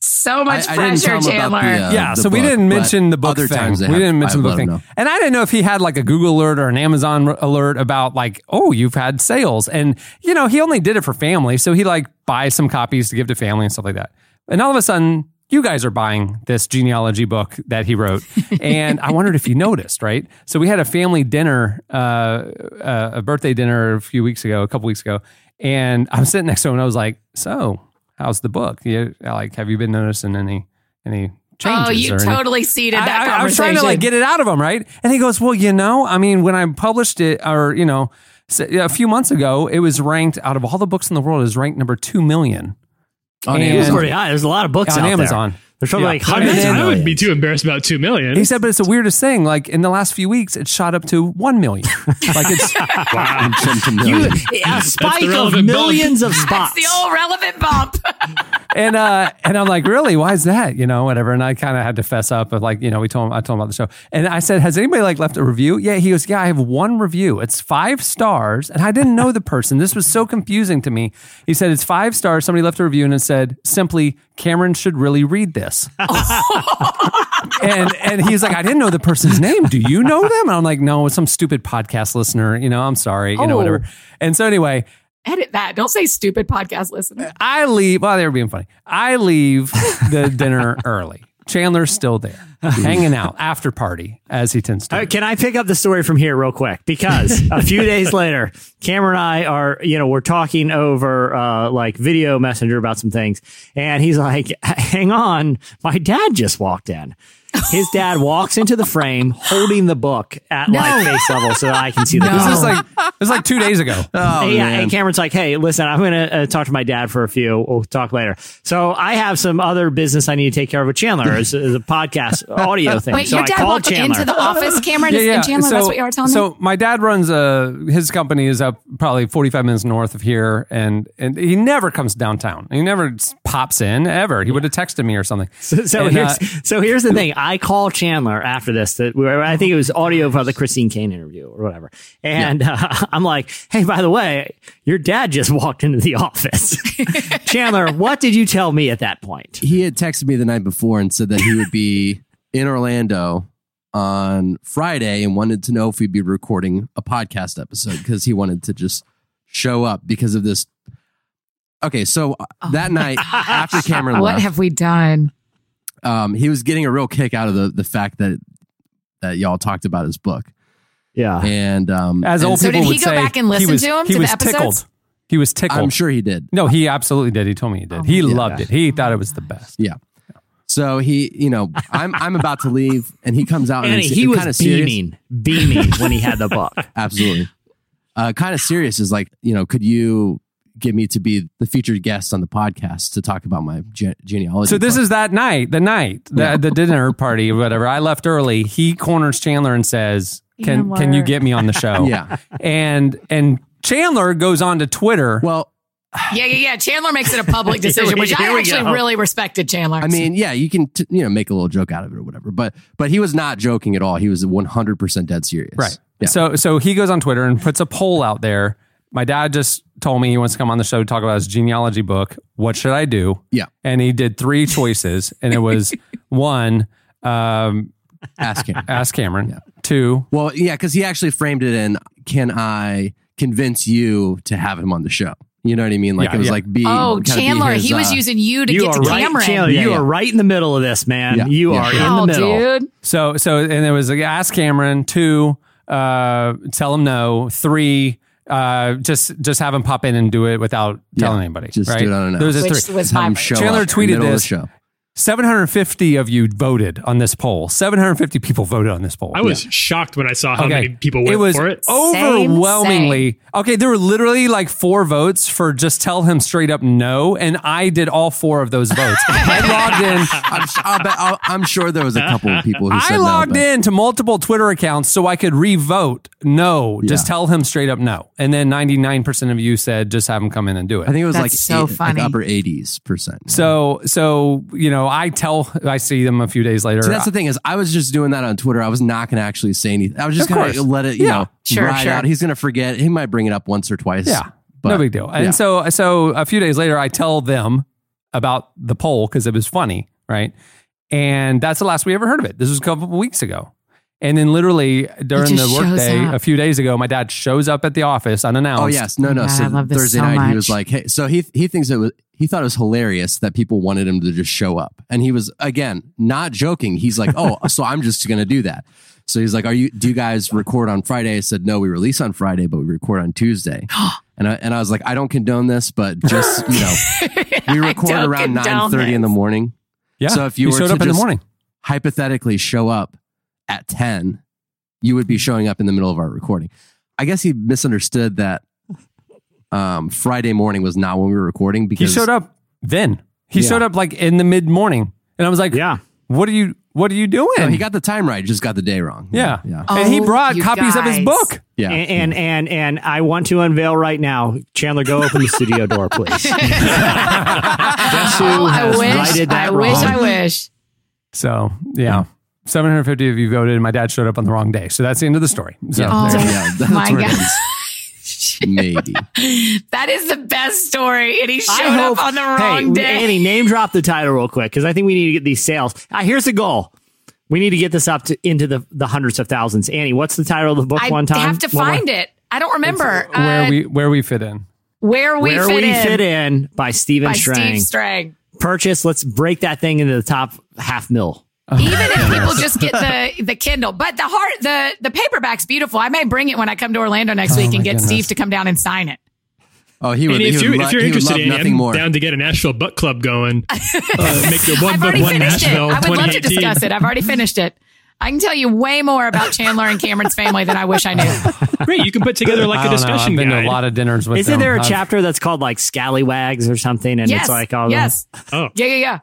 So much I- I pressure, tell him about Chandler. the, uh, yeah, the so we didn't mention the book other thing. times we didn't mention I've the let book thing. know. And I didn't know if he had like a Google alert or an Amazon alert about like, oh, you've had sales. And you know, he only did it for family, so he like buys some copies to give to family and stuff like that. And all of a sudden, you guys are buying this genealogy book that he wrote, [laughs] and I wondered if you noticed, right? So we had a family dinner, uh, uh, a birthday dinner a few weeks ago, a couple weeks ago, and I'm sitting next to him, and I was like, "So, how's the book? You like, have you been noticing any any changes?" Oh, you or any- totally seeded that I, I- I was trying to like get it out of him, right? And he goes, "Well, you know, I mean, when I published it, or you know, a few months ago, it was ranked out of all the books in the world, is ranked number two million On And- Amazon. pretty high. There's a lot of books on out Amazon." there. There's probably Yeah. like I, mean, of I wouldn't be too embarrassed about two million. He said, but it's the weirdest thing. Like in the last few weeks, it shot up to one million. [laughs] like it's wow. You, a spike of relevant bump. millions of That's spots. the old relevant bump. [laughs] and uh and I'm like, really? Why is that? You know, whatever. And I kind of had to fess up of like, you know, we told him I told him about the show. And I said, Has anybody like left a review? Yeah, he goes, Yeah, I have one review. It's five stars. And I didn't know the person. This was so confusing to me. He said it's five stars. Somebody left a review and it said simply, Cameron should really read this. [laughs] and and he's like, I didn't know the person's name. Do you know them? And I'm like, no, it's some stupid podcast listener. You know, I'm sorry. You know, Oh. whatever. And so anyway, Edit that. Don't say stupid podcast listener. I leave. Well, they were being funny. I leave the [laughs] dinner early. Chandler's still there, [laughs] hanging out after party as he tends to. Do. can I pick up the story from here real quick? Because a few [laughs] days later, Cameron and I are, you know, we're talking over uh, like video messenger about some things. And he's like, hang on, my dad just walked in. His dad walks into the frame holding the book at like face level so that I can see the This book. is like it was like two days ago. [laughs] Oh, Hey, yeah, man. and Cameron's like, "Hey, listen, I'm going to uh, talk to my dad for a few. We'll talk later." So I have some other business I need to take care of with Chandler as, as a podcast [laughs] audio thing. Wait, so your I dad called walked Chandler. into the office, Cameron? And Chandler, that's what you were telling so me? So my dad runs a his company is up probably 45 minutes north of here and and he never comes downtown he never pops in ever he would have texted me or something So, so And, here's uh, so here's the thing. I call Chandler after this. That we were- I think it was audio for the Christine Caine interview or whatever. And uh, [laughs] I'm like, "Hey, by the way, your dad just walked into the [laughs] office." [laughs] Chandler, what did you tell me at that point? he had texted me the night before and said that he would be in Orlando on Friday and wanted to know if we'd be recording a podcast episode because he wanted to just show up because of this okay, so uh, that night after Cameron left, What have we done? Um, he was getting a real kick out of the the fact that that y'all talked about his book, Yeah. and um, As and old So people did he would go say, back and listen he was, to 'em, He to was episodes? tickled. He was tickled. I'm sure he did. No, he absolutely did. He told me he did. he loved it. He thought it was the best. Yeah. So he, you know, I'm I'm about to leave, and he comes out and And he was kind of serious. beaming, beaming when he had the book. [laughs] Absolutely. Uh, kind of serious is like, you know, could you get me to be the featured guest on the podcast to talk about my ge- genealogy? So this book? is that night, the night, the, Yeah. the dinner party or whatever. I left early. He corners Chandler and says, "Can Even can you get me on the show?" [laughs] yeah. And and Chandler goes on to Twitter. Well, Yeah, yeah, yeah. Chandler makes it a public [laughs] decision, we- which I actually go. really respected Chandler. I mean, yeah, you can t- you know make a little joke out of it or whatever, but but he was not joking at all. He was 100 percent dead serious. Right. Yeah. So so he goes on Twitter and puts a poll out there. My dad just told me he wants to come on the show to talk about his genealogy book. What should I do? Yeah. And he did three choices, and it was [laughs] one, um, Ask him. ask Cameron. Two, well, yeah, because he actually framed it in. Can I convince you to have him on the show? You know what I mean? Like Yeah, it was yeah. like be oh, kinda be Chandler, his, he was uh, using you to you get to right, Cameron. Chandler. Yeah, you yeah. are right in the middle of this, man. Yeah, you yeah. are in oh, the middle. dude. So so and there was like ask Cameron. Two, uh, tell him no. Three, uh, just just have him pop in and do it without telling Yeah, anybody. just right? do it unannounced. Those are Which three. was my him show Chandler up in the tweeted middle of the this. show. 750 of you voted on this poll. 750 people voted on this poll. I was shocked when I saw how many people went it was for it. overwhelmingly okay. There were literally like four votes for just tell him straight up no, and I did all four of those votes. [laughs] I logged in. I'm, s- I'll bet, I'll, I'm sure there was a couple of people who [laughs] I no, logged but- in to multiple Twitter accounts so I could re-vote no. Just Yeah. tell him straight up no, and then 99 percent of you said just have him come in and do it. I think it was That's like, so eight- like funny. upper 80s percent. so. So you know, I tell I see them a few days later. See, that's the thing is, I was just doing that on Twitter. I was not going to actually say anything. I was just going to let it, you Yeah. know, Sure, ride sure. out. He's going to forget. He might bring it up once or twice. Yeah, but- no big deal. And so, so a few days later, I tell them about the poll because it was funny, right? And that's the last we ever heard of it. This was a couple of weeks ago. And then, literally during the workday, a few days ago, my dad shows up at the office unannounced. Oh yes, no, no. God, so I love this Thursday so night, he was like, "Hey," so he he thinks it was he thought it was hilarious that people wanted him to just show up, and he was again not joking. He's like, "Oh, [laughs] so I'm just going to do that." So he's like, "Are you? Do you guys record on Friday?" I said, "No, we release on Friday, but we record on Tuesday." [gasps] and I and I was like, "I don't condone this, but just you know, [laughs] we record around condone nine thirty in the morning. yeah. So if you he were showed to up in the just- morning, Hypothetically, show up at ten, you would be showing up in the middle of our recording." I guess he misunderstood that um, Friday morning was not when we were recording because he showed up then. He Yeah. showed up like in the mid morning, and I was like, Yeah. what are you? What are you doing?" No, he got the time right, just got the day wrong. yeah, yeah, and he Oh, brought you copies of his book. yeah. And, and and and I want to unveil right now, Chandler, go open the studio door, please. [laughs] Guess who I wish. righted that I wish. wrong? I wish. So yeah. 750 of you voted, and my dad showed up on the wrong day. So that's the end of the story. So yeah, there you go. that's my where it God. is. [laughs] Maybe. That is the best story. And he showed hope, up on the wrong hey, day. Annie, name drop the title real quick because I think we need to get these sales. Uh, here's the goal. We need to get this up to into the, the hundreds of thousands. Annie, what's the title of the book I one time? I have to One more- find it. I don't remember. where Uh, we where we fit in. where we, Where fit, We in Fit In by Stephen by Strang. Steve Strang. Purchase. Let's break that thing into the top half mil. Even if people just get the [laughs] the Kindle, but the heart the the paperback's beautiful. I may bring it when I come to Orlando next week and get goodness. Steve to come down and sign it. Oh, he would. And he if would you're, lo- if you're interested in it, nothing I'm more. down to get a Nashville Butt Club going. [laughs] Uh, make the one I've book, already one finished it. I would love to discuss it. I've already finished it. I can tell you way more about Chandler and Cameron's family than I wish I knew. [laughs] Great, you can put together like a don't know. discussion I've been guide. to a lot of dinners with Isn't them. there a I've- chapter that's called like Scallywags or something? And yes. it's like all the- yes. Oh. Yeah, yeah, yeah.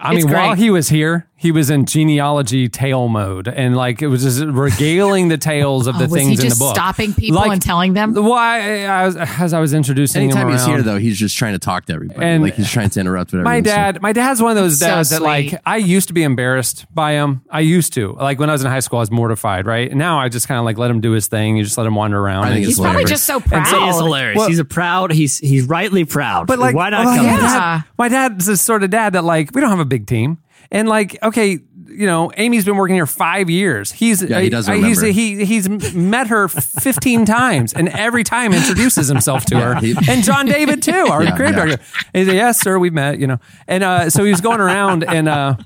I It's mean, while he was here, he was in genealogy tale mode, and like it was just regaling the tales of [laughs] Oh, the was things he in just the book. stopping people Like, and telling them? Why? I was, as I was introducing him. Anytime him he's here, though, he's just trying to talk to everybody. And like he's trying to interrupt whatever. [laughs] My everyone's saying. dad, my dad's one of those So dads that like. I used to be embarrassed by him. I used to like when I was in high school, I was mortified, right? Now I just kind of like let him do his thing. You just let him wander around. I think And it's He's probably just so And proud. so It's hilarious. Well- he's a proud. He's he's rightly proud. But like, why not well, come? my, dad, my dad's the sort of dad that like we don't have a big team, and like okay, you know, Amy's been working here five years. He's Yeah, he doesn't uh, he's, remember. he he's met her fifteen [laughs] times, and every time introduces himself to her. he- and John David too, our [laughs] Yeah, creative yeah. director. And he said, "Yes, sir, we've met." You know, and uh, so he was going around and. Uh,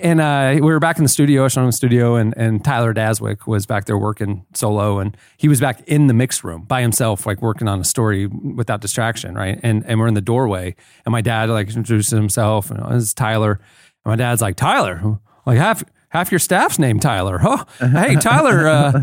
and uh, we were back in the studio, showing the studio, and, and Tyler Daswick was back there working solo, and he was back in the mix room by himself, like working on a story without distraction, right? And and we're in the doorway, and my dad like introduces himself, and this is Tyler, my dad's like Tyler, like half half your staff's named Tyler. Oh, [laughs] hey Tyler, uh,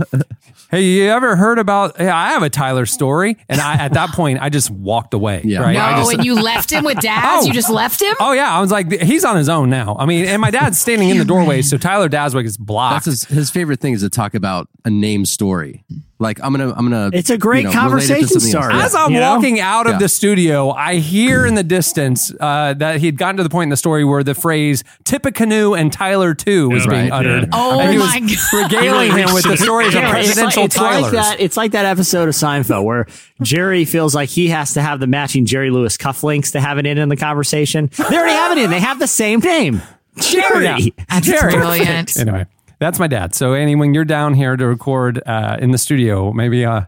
hey, you ever heard about? Hey, I have a Tyler story, and I at that point I just walked away. Yeah. right? No, I just, and you left him with [laughs] dads. Oh. You just left him. Oh yeah, I was like, he's on his own now. I mean, and my dad's standing in the doorway, so Tyler Daswick is blocked. That's his, his favorite thing is to talk about a name story. Like I'm gonna I'm gonna. It's a great you know, relate it to conversation something starter. As I'm You know? walking out of Yeah. the studio, I hear in the distance uh, that he had gotten to the point in the story where the phrase "Tippecanoe" and Tyler too was Yeah. being Right, uttered. yeah. Oh and he was my God. regaling him with the [laughs] stories of Yeah, it's like, presidential it's like that. It's like that episode of Seinfeld where Jerry feels like he has to have the matching Jerry Lewis cufflinks to have it in in the conversation. They already have it in. They have the same name, Jerry. That's Jerry. brilliant. Anyway, that's my dad. So Annie, when you're down here to record uh, in the studio, maybe uh,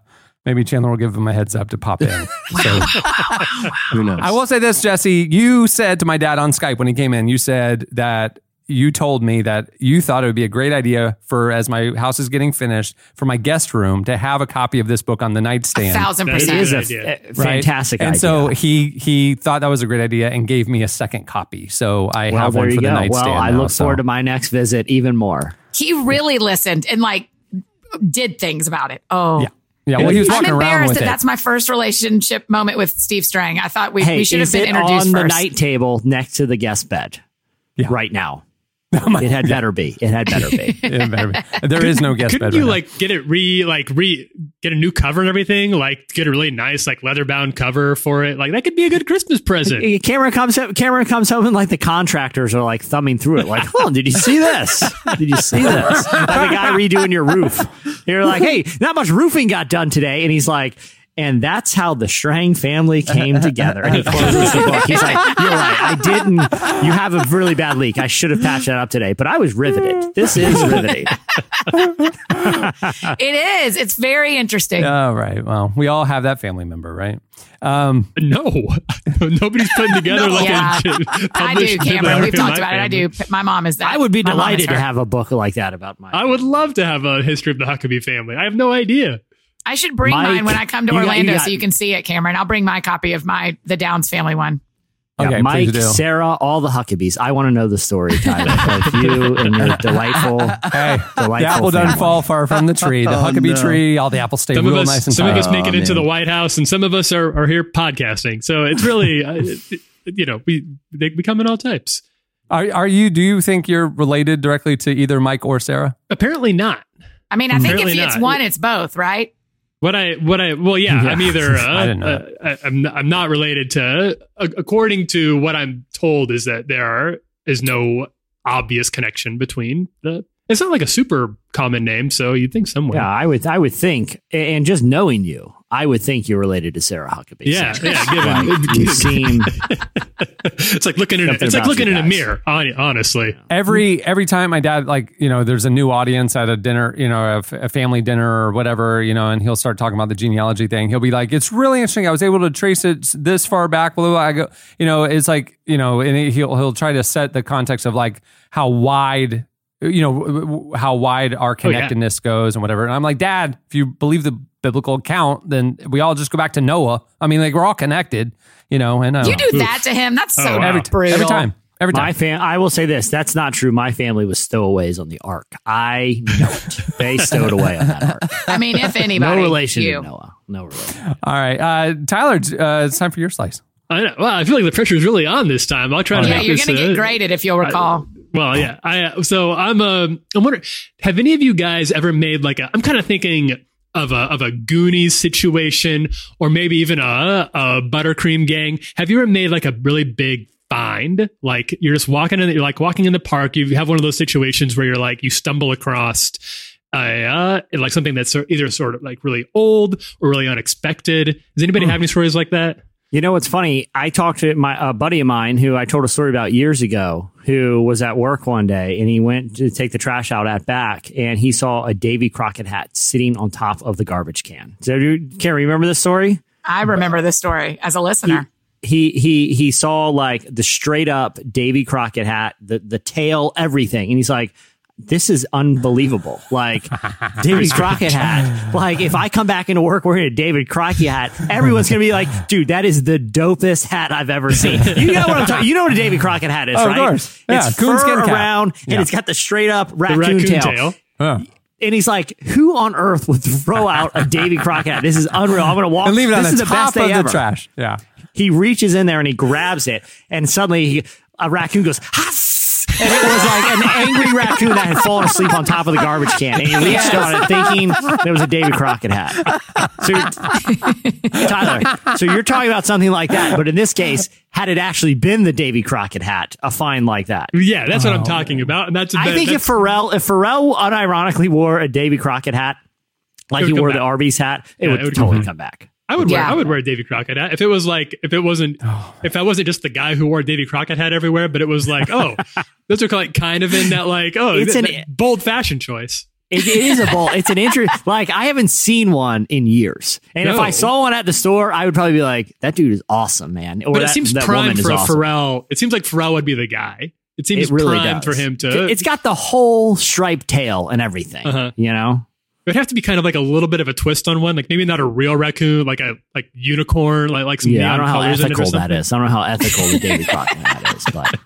maybe Chandler will give him a heads up to pop in. [laughs] So Who knows? I will say this, Jesse. You said to my dad on Skype when he came in, you said that you told me that you thought it would be a great idea for, as my house is getting finished, for my guest room to have a copy of this book on the nightstand. thousand That is It percent. is a, Good idea. a right? fantastic and idea. so he he thought that was a great idea and gave me a second copy. So I well, have one for the go. nightstand. Well, I now, look so- forward to my next visit even more. He really listened and like did things about it. Oh. Yeah. Yeah, well, he was I'm walking around embarrassed with that it. that's my first relationship moment with Steve Strang. I thought we, Hey, we should have been introduced on first. the night table next to the guest bed Yeah. right now? [laughs] Oh it had better be. It had better be. [laughs] It better be. there is no guest Couldn't bed. you right now. like get it re like re get a new cover and everything? Like get a really nice like leather bound cover for it. Like that could be a good Christmas present. Cameron comes home, Cameron comes home and like the contractors are like thumbing through it like, oh, did you see this? Did you see this? Like the guy redoing your roof. You're like, hey, not much roofing got done today. And he's like, and that's how the Strang family came together. And he closes the book. He's like, you're right. I didn't. You have a really bad leak. I should have patched that up today, but I was riveted. This is riveting. [laughs] It is. It's very interesting. Oh, right. Well, we all have that family member, right? Um, No, [laughs] nobody's putting together [laughs] like Yeah. a I do, Cameron. We've talked my about it. I do. My mom is that. I would be My delighted to have a book like that about my. I would love to have a history of the Huckabee family. I have no idea. I should bring Mike, mine when I come to you got- you Orlando got- so you can see it, Cameron. I'll bring my copy of my the Downs family one. okay, Yeah, Mike, please do. Sarah, all the Huckabees. I want to know the story, Tyler, of you and your [laughs] delightful, Hey, delightful the apple doesn't family. fall far from the tree. The [laughs] Oh, Huckabee no. tree, all the apples stay Some real of us, nice and some of tight. us make it Oh, into the. White House, and some of us are, are here podcasting. So it's really, [laughs] uh, you know, we they we come in all types. Are, are you? Do you think you're related directly to either Mike or Sarah? Apparently not. I mean, I think if Apparently it's not. one, it's both, right? What I what I well yeah, Yeah. I'm either [laughs] uh, I uh, I- I'm not, I'm not related to uh, according to what I'm told is that there are, is no obvious connection between the it's not like a super common name so you'd think somewhere Yeah, I would. I would think, and just knowing you, I would think you're related to Sarah Huckabee. yeah Sarah. yeah given Like, you seem [laughs] it's like looking in a, it's like looking you in a mirror honestly Every every time my dad like you know there's a new audience at a dinner you know a family dinner or whatever you know and he'll start talking about the genealogy thing he'll be like it's really interesting I was able to trace it this far back blah, blah, blah. I go you know it's like you know and he'll he'll try to set the context of like how wide you know w- w- how wide our yeah. connectedness goes and whatever and I'm like dad if you believe the biblical account then we all just go back to Noah I mean like we're all connected you know and uh, You do that to him. That's so Oh, wow. every, brutal. every time every time my fam. I will say this: that's not true. My family was stowaways on the ark. I know it. They stowed away on that ark. I mean, if anybody, No relation you. to Noah. No relation. all right uh, Tyler uh, it's time for your slice. I know well I feel like the pressure is really on this time I'll try to Yeah, make you're this going to uh, get graded if you'll recall. Well, yeah. I uh, so I'm uh, I'm wondering, have any of you guys ever made like a? I'm kind of thinking of a of a Goonies situation, or maybe even a a Buttercream Gang. Have you ever made like a really big find? Like you're just walking in, you're like walking in the park. You have one of those situations where you're like you stumble across. Uh, like something that's either sort of like really old or really unexpected. Does anybody have any stories like that? You know what's funny? I talked to my a buddy of mine who I told a story about years ago, who was at work one day and he went to take the trash out at back, and he saw a Davy Crockett hat sitting on top of the garbage can. So you can remember this story? I remember this story as a listener. He he he saw like the straight up Davy Crockett hat, the the tail, everything, and he's like. This is unbelievable. Like Davy Crockett hat. Like if I come back into work wearing a David Crockett hat, everyone's gonna be like, "Dude, that is the dopest hat I've ever seen." You know what I'm talking? You know what a Davy Crockett hat is, Oh, of right? course. Yeah, it's fur around, and it's got the straight up The raccoon, raccoon tail. tail. Oh. And he's like, "Who on earth would throw out a Davy Crockett hat? This is unreal. I'm gonna walk And leave it on this the is the top best day of the ever." trash. Yeah. he reaches in there and he grabs it, and suddenly he, a raccoon goes, Hass! And it was like an angry raccoon that had fallen asleep on top of the garbage can. And he [laughs] reached on it thinking there was a Davy Crockett hat. So, Tyler, so you're talking about something like that, but in this case, had it actually been the Davy Crockett hat, a fine like that. Yeah, that's what I'm oh. talking about. And that's I that- think if Pharrell, if Pharrell unironically wore a Davy Crockett hat, like he would come wore the back. Arby's hat, it Yeah, would it would totally come come back. I would wear Yeah. I would wear a Davy Crockett hat if it was like if it wasn't Oh. if I wasn't just the guy who wore a Davy Crockett hat everywhere, but it was like oh [laughs] those are like kind of in that like oh It's th- an- bold fashion choice. It, it is a bowl. It's an interest. [laughs] Like I haven't seen one in years, and if I saw one at the store, I would probably be like, "That dude is awesome, man." Or But it seems that prime woman is for a awesome. Pharrell. It seems like Pharrell would be the guy. It seems It really prime does. for him to. It's got the whole striped tail and everything. Uh-huh. You know, It would have to be kind of like a little bit of a twist on one, like maybe not a real raccoon, like a like unicorn, like like some yeah. I don't know how colors in it or ethical that is. I don't know how ethical the David Crockett is, but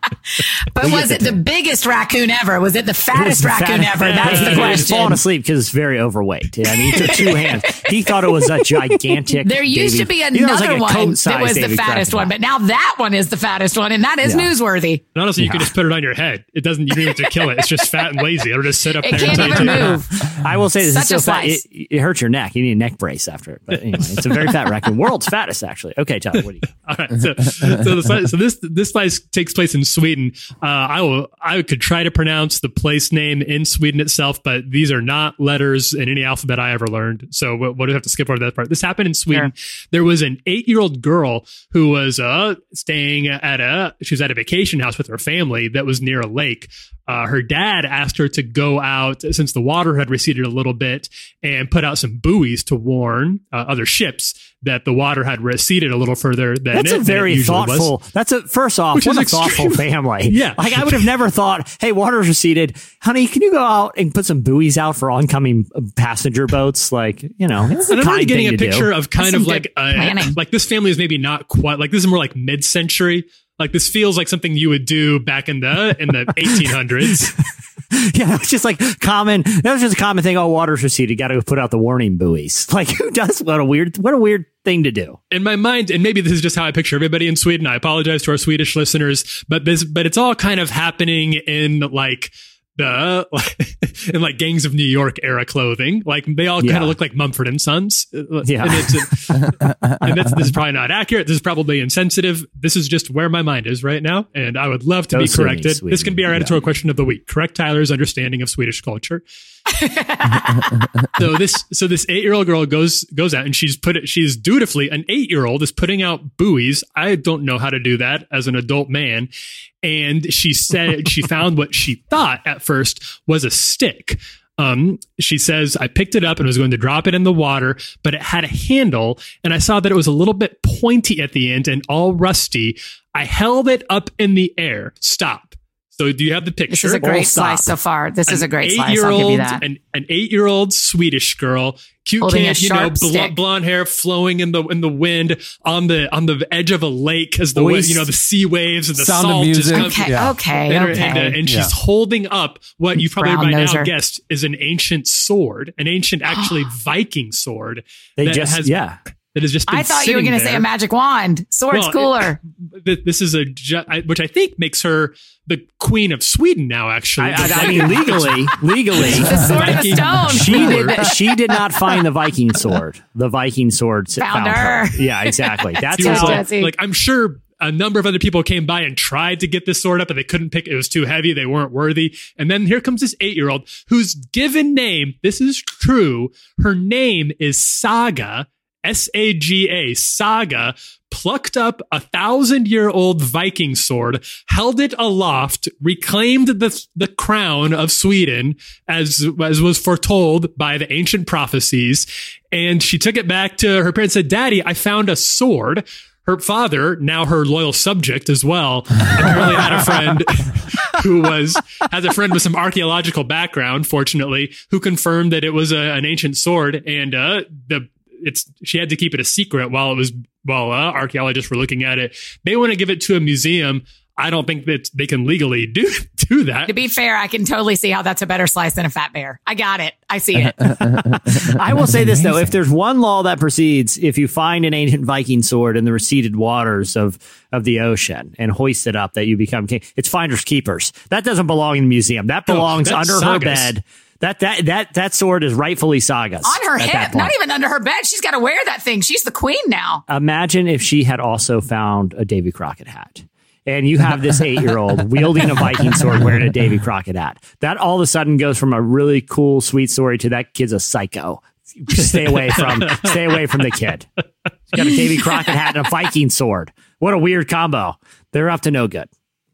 But was it the biggest raccoon ever? Was it the fattest the raccoon fattest- ever? That's the He's question. falling asleep because it's very overweight. Yeah, I mean, he took two hands. He thought it was a gigantic. There used to be he thought it was another like one that coat-sized was the fattest Crockett one, but now that one is the fattest one, and that is Yeah. newsworthy. And honestly, you can just put it on your head. It doesn't. You don't have to kill it. It's just fat and lazy. It'll just sit up It there. can't even move. I will say this Such is so a fat. It, it hurts your neck. You need a neck brace after it. But anyway, it's a very fat raccoon. World's fattest, actually. Okay, Tyler, what do you? [laughs] All right. So, so, the, so this this slice takes place in Sweden. Uh, I will. I could try to pronounce the place name in Sweden itself, but these are not letters in any alphabet I ever learned. So we'll, we'll have to skip over that part. This happened in Sweden. There was an eight year old girl who was uh, staying at a. She was at a vacation house with her family that was near a lake. Uh, her dad asked her to go out since the water had receded a little bit and put out some buoys to warn uh, other ships that the water had receded a little further than That's it, a than it very usually was. thoughtful. That's a first off, Which what is a thoughtful family. [laughs] Yeah. like I would have never thought. Hey, water's receded, honey. Can you go out and put some buoys out for oncoming uh, passenger boats? Like you know, it's a And I'm already kind getting thing a picture do. of kind That's of like a, like this family is maybe not quite like this is more like mid-century. Like this feels like something you would do back in the in the [laughs] 1800s. [laughs] Yeah, it's just like common. That was just a common thing. Oh, water's receded. Got to put out the warning buoys. [laughs] Like who does? What a weird. What a weird thing to do. in my mind, and maybe this is just how I picture everybody in Sweden. I apologize to our Swedish listeners, but this, but it's all kind of happening in like the [laughs] in like gangs of New York era clothing. Like they all kind of look like Mumford and Sons. Uh, Yeah. and, it's, [laughs] and that's, this is probably not accurate. This is probably insensitive. This is just where my mind is right now, and I would love to Go be Sweden, corrected. This can be our editorial question of the week. Correct Tyler's understanding of Swedish culture. [laughs] so this so this eight year old girl goes goes out and she's put it she's dutifully an eight year old is putting out buoys. I don't know how to do that as an adult man. And she said she found what she thought at first was a stick. Um, she says, I picked it up and was going to drop it in the water, but it had a handle and I saw that it was a little bit pointy at the end and all rusty. I held it up in the air. Stop. So do you have the picture? This is a great stop. slice so far. This is a great slice. I'll eight-year-old, give you that. An, an eight-year-old Swedish girl, cute Holding kid, you know, bl- blonde hair flowing in the in the wind on the on the edge of a lake as the wa- Voice. you know the sea waves and the Sound of salt just music. comes. Okay, Yeah. okay, And, okay. and, uh, and she's Yeah. holding up what you probably Brown by now noser. guessed is an ancient sword, an ancient [gasps] actually Viking sword They that just has yeah. That has just. Been I thought you were going to say a magic wand. Sword's Well, cooler. Th- This is a ju- I- which I think makes her the queen of Sweden now. Actually, I, I, I mean, legally, [laughs] legally, the sword and the stone. she did. She did not find the Viking sword. The Viking sword Found found, her. her. Yeah, exactly. [laughs] That's He was how. like, like, I'm sure a number of other people came by and tried to get this sword up, and they couldn't pick. It was too heavy. They weren't worthy. And then here comes this eight year old whose given name. This is true. Her name is Saga. S A G A, saga, plucked up a thousand year old Viking sword, held it aloft, reclaimed the, the crown of Sweden as, as was foretold by the ancient prophecies. And she took it back to her parents and said, Daddy, I found a sword. Her father, now her loyal subject as well, apparently had a friend [laughs] who was has a friend with some archaeological background, fortunately, who confirmed that it was a, an ancient sword, and uh, the it's she had to keep it a secret while it was while uh, archaeologists were looking at it. They want to give it to a museum. I don't think that they can legally do [laughs] do that. To be fair, I can totally see how that's a better slice than a fat bear. I got it. I see it. [laughs] I will say this though: if there's one law that proceeds, if you find an ancient Viking sword in the receded waters of of the ocean and hoist it up, that you become king. It's finders keepers. That doesn't belong in the museum. That belongs that's under her bed. That that that that sword is rightfully Saga's On her hip, not even under her bed. She's got to wear that thing. She's the queen now. Imagine if she had also found a Davy Crockett hat. And you have this eight year old [laughs] wielding a Viking sword wearing a Davy Crockett hat. That all of a sudden goes from a really cool, sweet story to that kid's a psycho. Stay away from stay away from the kid. He's got a Davy Crockett hat and a Viking sword. What a weird combo. They're up to no good.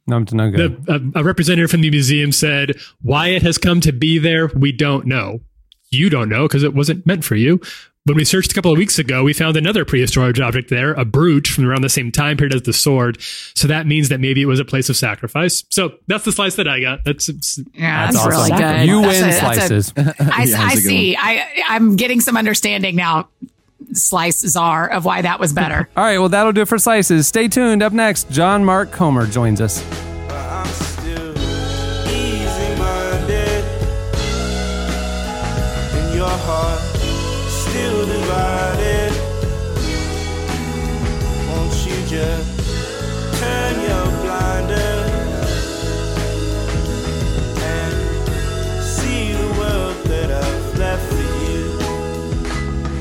No, to no good. The, a, a representative from the museum said, Why it has come to be there, we don't know. You don't know because it wasn't meant for you. When we searched a couple of weeks ago, we found another prehistoric object there, a brooch from around the same time period as the sword. So that means that maybe it was a place of sacrifice. So that's the slice that I got. That's, it's, Yeah, That's that's, awesome. really good. You That's win a- slices. I, [laughs] Yeah, I that's a good see. I I'm getting some understanding now. Slices czar of why that was better. [laughs] All right, well, that'll do it for slices. Stay tuned. Up next, John Mark Comer joins us.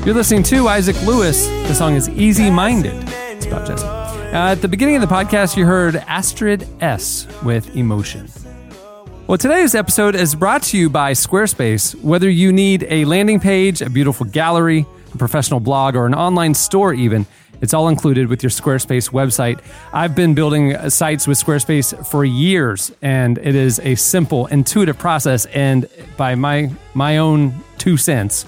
You're listening to Isaac Lewis. The song is Easy Minded. It's about Jesse. Uh, at the beginning of the podcast, you heard Astrid S with Emotion. Well, today's episode is brought to you by Squarespace. Whether you need a landing page, a beautiful gallery, a professional blog, or an online store, even, it's all included with your Squarespace website. I've been building sites with Squarespace for years, and it is a simple, intuitive process. And by my my own two cents,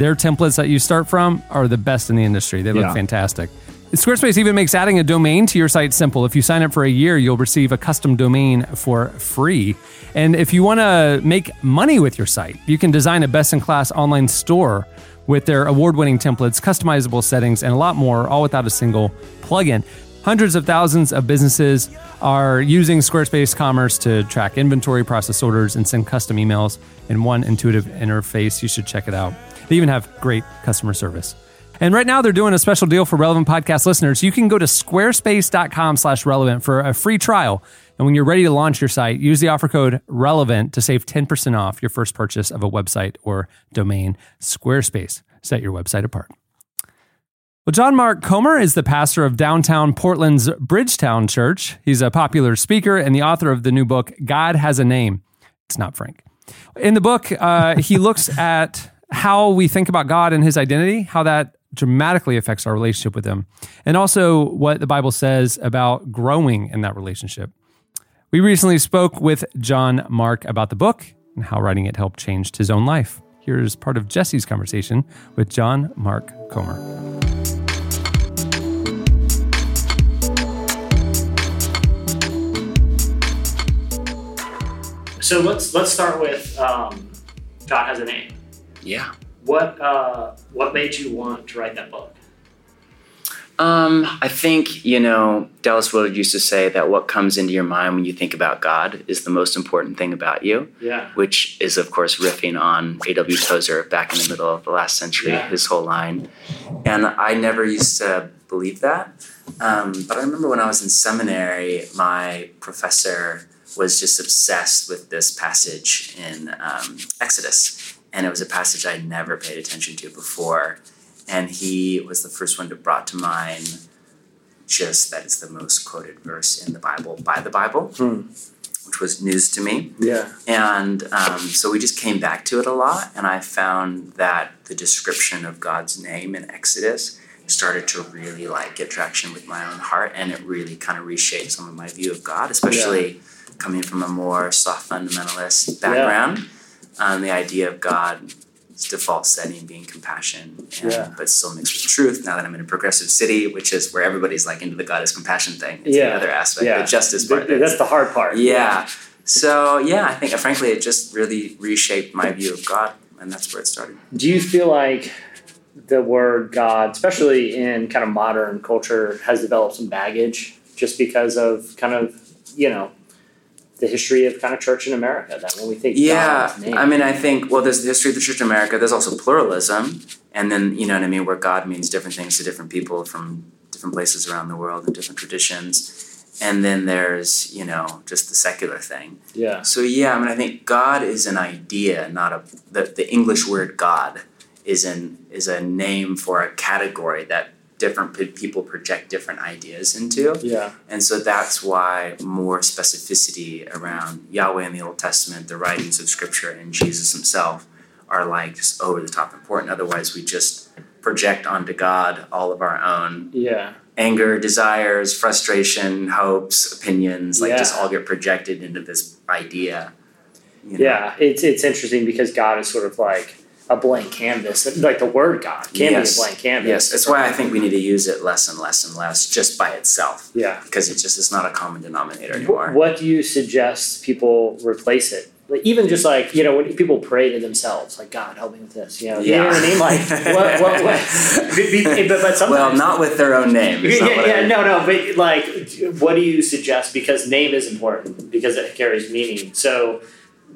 their templates that you start from are the best in the industry. They look Yeah. fantastic. Squarespace even makes adding a domain to your site simple. If you sign up for a year, you'll receive a custom domain for free. And if you want to make money with your site, you can design a best in class online store with their award winning templates, customizable settings, and a lot more, all without a single plugin. Hundreds of thousands of businesses are using Squarespace Commerce to track inventory, process orders, and send custom emails in one intuitive interface. You should check it out. They even have great customer service. And right now they're doing a special deal for relevant podcast listeners. You can go to squarespace.com slash relevant for a free trial. And when you're ready to launch your site, use the offer code relevant to save 10% off your first purchase of a website or domain. Squarespace. Set your website apart. Well, John Mark Comer is the pastor of downtown Portland's Bridgetown Church. He's a popular speaker and the author of the new book, God Has a Name. It's not Frank. In the book, uh, he looks at how we think about God and his identity, how that dramatically affects our relationship with him, and also what the Bible says about growing in that relationship. We recently spoke with John Mark about the book and how writing it helped change his own life. Here's part of Jesse's conversation with John Mark Comer. So let's let's start with um, God has a name. Yeah. What uh, what made you want to write that book? Um, I think, you know, Dallas Willard used to say that what comes into your mind when you think about God is the most important thing about you, Yeah. which is, of course, riffing on A.W. Tozer back in the middle of the last century, Yeah. his whole line. And I never used to believe that. Um, but I remember when I was in seminary, my professor was just obsessed with this passage in um, Exodus. And it was a passage I'd never paid attention to before. And he was the first one to brought to mind just that it's the most quoted verse in the Bible by the Bible, which was news to me. Yeah. And um, so we just came back to it a lot, and I found that the description of God's name in Exodus started to really like get traction with my own heart, and it really kind of reshaped some of my view of God, especially coming from a more soft fundamentalist background. Um, the idea of God's default setting being compassion, and, Yeah. but still mixed with truth. Now that I'm in a progressive city, which is where everybody's like into the God is compassion thing, it's the other aspect, Yeah. the justice part. Th- That's the hard part. Yeah. So yeah, I think frankly it just really reshaped my view of God, and that's where it started. Do you feel like the word God, especially in kind of modern culture, has developed some baggage just because of kind of, you know, the history of kind of church in America? That when we think Yeah, I mean, I think well, there's the history of the Church in America. There's also pluralism, and then you know what I mean, where God means different things to different people from different places around the world and different traditions. And then there's you know just the secular thing. yeah, So yeah, I mean, I think God is an idea, not a the, the English word God is an is a name for a category that different pe- people project different ideas into. yeah, And so that's why more specificity around Yahweh in the Old Testament, the writings of Scripture, and Jesus himself are like just over the top important. Otherwise, we just project onto God all of our own yeah, anger, desires, frustration, hopes, opinions, like just all get projected into this idea. you know? yeah. It's it's interesting because God is sort of like a blank canvas. Like the word God can Yes. be a blank canvas. Yes, that's why I think we need to use it less and less and less just by itself Yeah. because it just is not a common denominator anymore. What do you suggest people replace it? Like even just like you know when people pray to themselves, like God help me with this, you know, you know what I mean? Like what, what, what? [laughs] But, but sometimes well, not with their own name. It's yeah, yeah, I- no, no, but like, what do you suggest? Because name is important because it carries meaning. So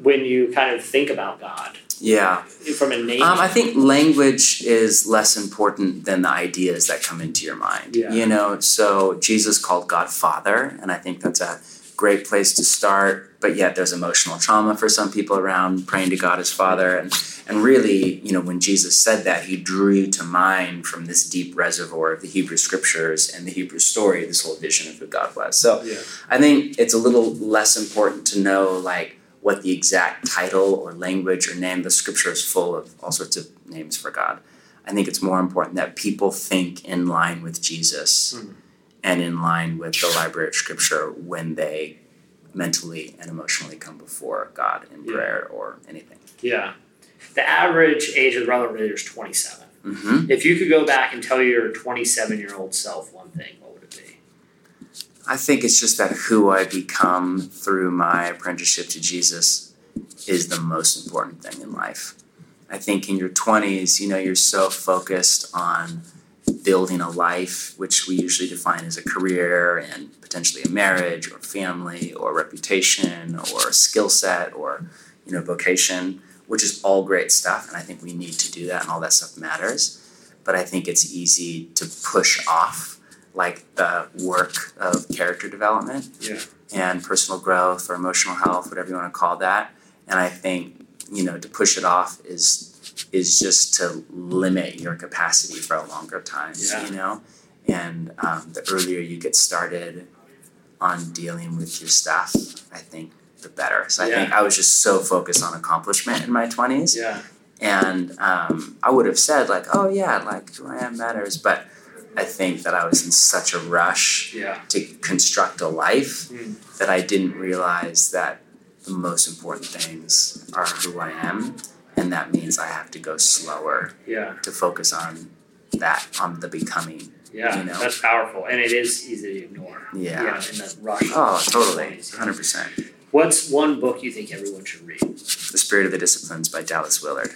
when you kind of think about God Yeah. from a name, Um, I think language is less important than the ideas that come into your mind. Yeah. You know, so Jesus called God Father, and I think that's a great place to start. But yet, there's emotional trauma for some people around praying to God as Father, and and really, you know, when Jesus said that, he drew to mind from this deep reservoir of the Hebrew Scriptures and the Hebrew story this whole vision of who God was. So, Yeah. I think it's a little less important to know like what the exact title or language or name. The scripture is full of all sorts of names for God. I think it's more important that people think in line with Jesus and in line with the library of scripture when they mentally and emotionally come before God in Yeah. prayer or anything. yeah, the average age of the Brotherhood Reader is twenty seven. hmm If you could go back and tell your twenty seven year old self one thing, what would it be? I think it's just that who I become through my apprenticeship to Jesus is the most important thing in life. I think in your 20s, you know, you're so focused on building a life, which we usually define as a career and potentially a marriage or family or reputation or skill set or, you know, vocation, which is all great stuff. And I think we need to do that and all that stuff matters. But I think it's easy to push off like the work of character development Yeah. and personal growth or emotional health, whatever you want to call that. And I think, you know, to push it off is is just to limit your capacity for a longer time, Yeah. you know? And um, the earlier you get started on dealing with your stuff, I think the better. So I Yeah. think I was just so focused on accomplishment in my 20s Yeah. and um, I would have said like, "Oh yeah, like who I am matters," but I think that I was in such a rush Yeah. to construct a life Mm. that I didn't realize that the most important things are who I am, and that means I have to go slower Yeah. to focus on that, on the becoming. Yeah. You know? That's powerful. And it is easy to ignore. Yeah. In the rush. Oh, totally, hundred percent. What's one book you think everyone should read The Spirit of the Disciplines by Dallas Willard.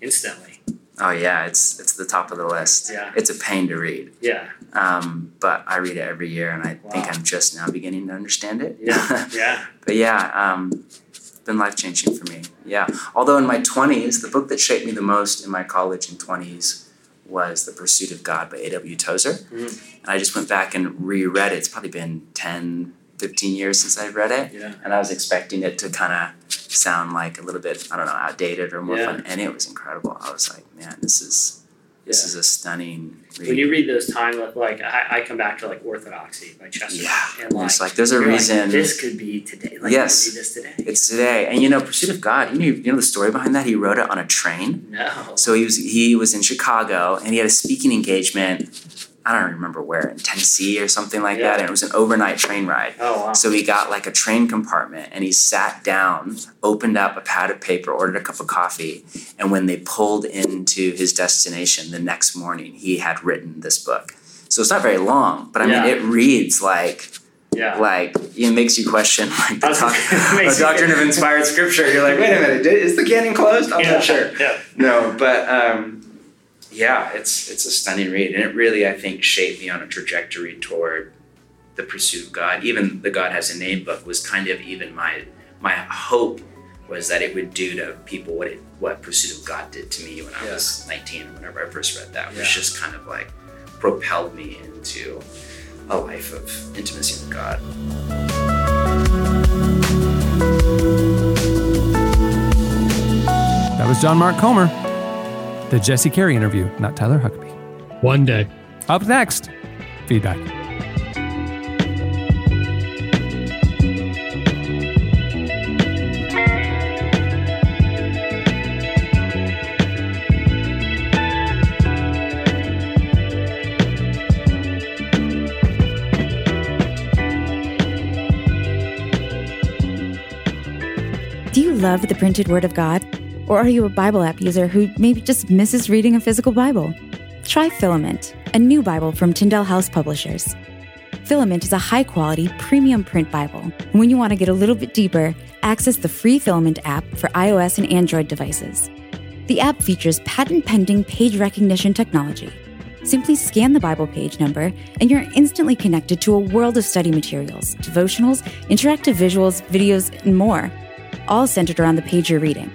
instantly? Oh yeah, it's it's the top of the list. Yeah. It's a pain to read. Yeah. Um, but I read it every year, and I think I'm just now beginning to understand it. Yeah. [laughs] Yeah. but yeah, um, it's been life changing for me. Yeah. Although in my 20s, the book that shaped me the most in my college and 20s was The Pursuit of God by A.W. Tozer. Mhm. And I just went back and reread it. It's probably been 10, 15 years since I've read it. Yeah. And I was expecting it to kind of sound like a little bit, I don't know, outdated or more Yeah. fun. And it was incredible. I was like, man, this is This Yeah. is a stunning read. When you read those time, like I, I come back to like Orthodoxy by Chesterton, Yeah, and like, it's like there's a you're like, reason- this could be today. Like, Yes. I could read this today. it's today, and you know, Pursuit of God. You know, you know the story behind that. He wrote it on a train. no. So he was he was in Chicago, and he had a speaking engagement. I don't remember where in Tennessee or something like Yeah. that, and it was an overnight train ride. oh wow. So he got like a train compartment and he sat down, opened up a pad of paper, ordered a cup of coffee, and when they pulled into his destination the next morning, he had written this book. So it's not very long, but I Yeah. mean it reads like yeah. like it makes you question like the, doc- [laughs] the doctrine of inspired scripture. You're like, wait a minute, is the canon closed? I'm yeah. not sure. Yeah. No, but um, yeah, it's it's a stunning read, and it really I think shaped me on a trajectory toward the pursuit of God. Even the God Has a Name book was kind of even my my hope was that it would do to people what it what Pursuit of God did to me when I was 19 or whenever I first read that. It was Yeah. just kind of like propelled me into a life of intimacy with God. That was John Mark Comer, the Jesse Carey interview, not Tyler Huckabee. One day. Up next, feedback. Do you love the printed Word of God? Or are you a Bible app user who maybe just misses reading a physical Bible? Try Filament, a new Bible from Tyndale House Publishers. Filament is a high quality, premium print Bible. When you want to get a little bit deeper, access the free Filament app for iOS and Android devices. The app features patent pending page recognition technology. Simply scan the Bible page number, and you're instantly connected to a world of study materials, devotionals, interactive visuals, videos, and more, all centered around the page you're reading.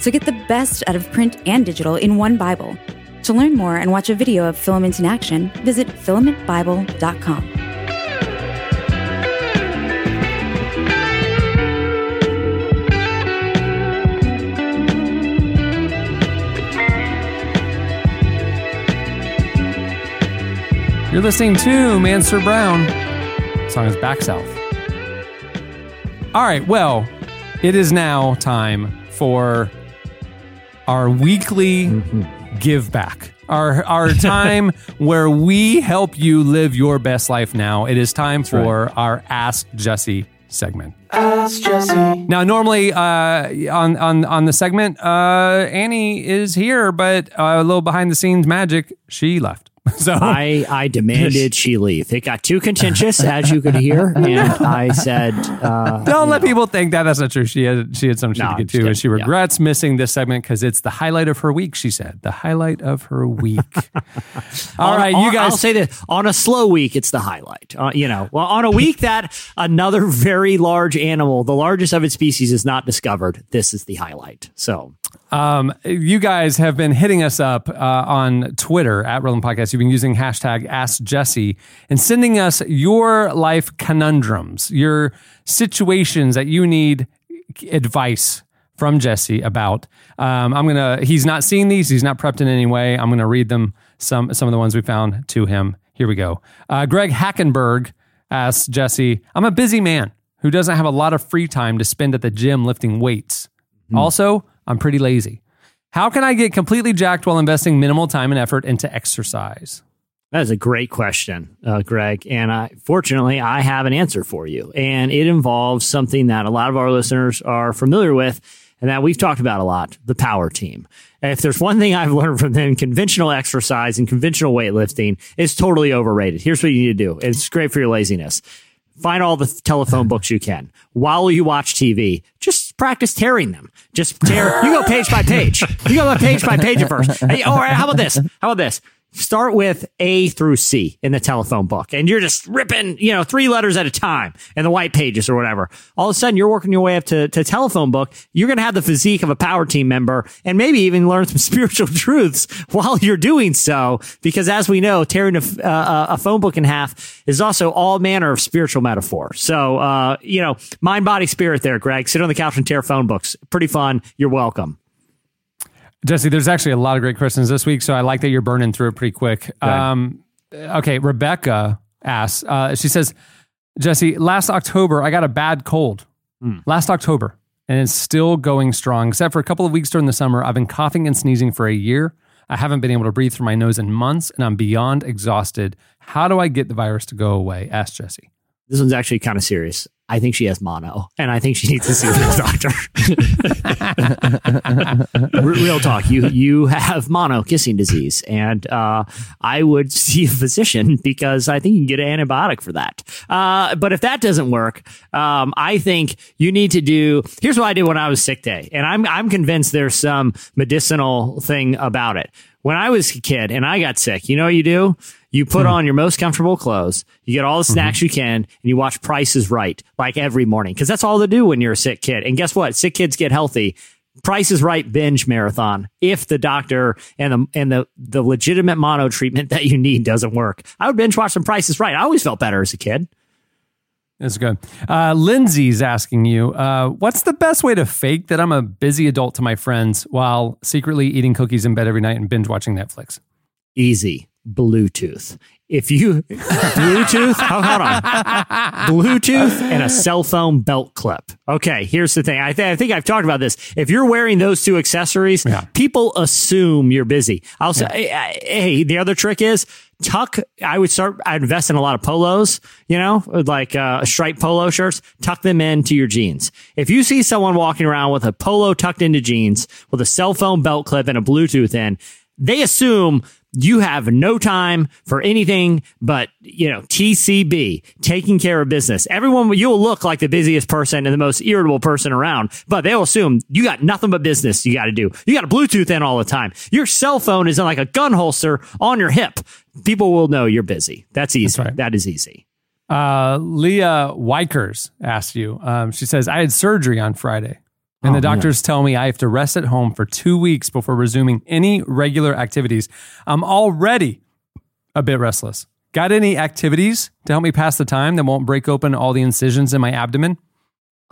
So get the best out of print and digital in one Bible. To learn more and watch a video of Filament in action, visit filamentbible.com. You're listening to Mansur Brown. The song is Back South. All right, well, it is now time for our weekly give back. Our our [laughs] time where we help you live your best life now. It is time for our Ask Jesse segment. Ask Jesse. Now, normally uh, on on on the segment, uh, Annie is here, but uh, a little behind the scenes magic, she left. [laughs] So I, I demanded she leave. It got too contentious, as you could hear, [laughs] and I said, uh, Don't let know, people think that. That's not true. She had she had some shit No, to get to, and she kidding. Yeah. regrets missing this segment because it's the highlight of her week. She said the highlight of her week. [laughs] All on- right, on- you guys. I'll say this: on a slow week, it's the highlight. Uh, you know, well, on a week that another very large animal, the largest of its species, is not discovered, this is the highlight. So Um, you guys have been hitting us up uh, on Twitter at Relevant Podcast. You've been using hashtag Ask Jesse and sending us your life conundrums, your situations that you need advice from Jesse about. Um, I'm gonna. He's not seen these. He's not prepped in any way. I'm gonna read them. Some some of the ones we found to him. Here we go. Uh, Greg Hackenberg asks Jesse, "I'm a busy man who doesn't have a lot of free time to spend at the gym lifting weights. Also, I'm pretty lazy. How can I get completely jacked while investing minimal time and effort into exercise? That is a great question, uh, Greg. And I, fortunately, I have an answer for you. And it involves something that a lot of our listeners are familiar with and that we've talked about a lot the power team. And if there's one thing I've [laughs] learned from them, conventional exercise and conventional weightlifting is totally overrated. Here's what you need to do it's great for your laziness. Find all the telephone books you can. While you watch TV, just practice tearing them. Just tear. You go page by page. You go page by page at first. Hey, all right, how about this? How about this? Start with A through C in the telephone book, and you're just ripping, you know, three letters at a time in the white pages or whatever. All of a sudden, you're working your way up to, to telephone book. You're going to have the physique of a power team member and maybe even learn some [laughs] spiritual truths while you're doing so. Because as we know, tearing a, uh, a phone book in half is also all manner of spiritual metaphor. So, uh, you know, mind, body, spirit there, Greg. Sit on the couch and tear phone books. Pretty fun. You're welcome. Jesse, there's actually a lot of great questions this week, so I like that you're burning through it pretty quick. Um, okay, Rebecca asks. Uh, she says, Jesse, last October I got a bad cold. Last October, and it's still going strong. Except for a couple of weeks during the summer, I've been coughing and sneezing for a year. I haven't been able to breathe through my nose in months, and I'm beyond exhausted. How do I get the virus to go away? Ask Jesse. This one's actually kind of serious. I think she has mono, and I think she needs to see the doctor. [laughs] Real talk, you you have mono kissing disease, and uh, I would [laughs] see a physician because I think you can get an antibiotic for that. Uh, but if that doesn't work, um, I think you need to do. Here's what I did when I was sick day, and I'm I'm convinced there's some medicinal thing about it. When I was a kid and I got sick, you know what you do? You put hmm. on your most comfortable clothes, you get all the mm-hmm. snacks you can, and you watch Price is Right like every morning because that's all they do when you're a sick kid. And guess what? Sick kids get healthy. Price is Right binge marathon if the doctor and the and the the legitimate mono treatment [laughs] that you need doesn't work. I would binge watch some Price is Right. I always felt better as a kid. That's good. Uh, Lindsay's asking you, uh, what's the best way to fake that I'm a busy adult to my friends while secretly eating cookies in bed every night and binge watching Netflix? Easy. Bluetooth. If you Bluetooth, oh, hold on, Bluetooth and a cell phone belt clip. Okay, here's the thing. I, th- I think I've talked about this. If you're wearing those two accessories, people assume you're busy. I'll say, hey, hey, the other trick is tuck. I would start. I'd invest in a lot of polos. You know, like uh, striped polo shirts. Tuck them into your jeans. If you see someone walking around with a polo tucked into jeans with a cell phone belt clip and a Bluetooth in, they assume you have no time for anything but, you know, TCB, taking care of business. Everyone, you'll look like the busiest person and the most irritable person around, but they'll assume you got nothing but business you got to do. You got a Bluetooth in all the time. Your cell phone is in like a gun holster on your hip. People will know you're busy. That's easy. That is easy. Uh, Leah Wykers asked you. Um, she says, I had surgery on Friday, and Oh, the man. doctors tell me I have to rest at home for two weeks before resuming any regular activities. I'm already a bit restless. Got any activities to help me pass the time that won't break open all the incisions in my abdomen?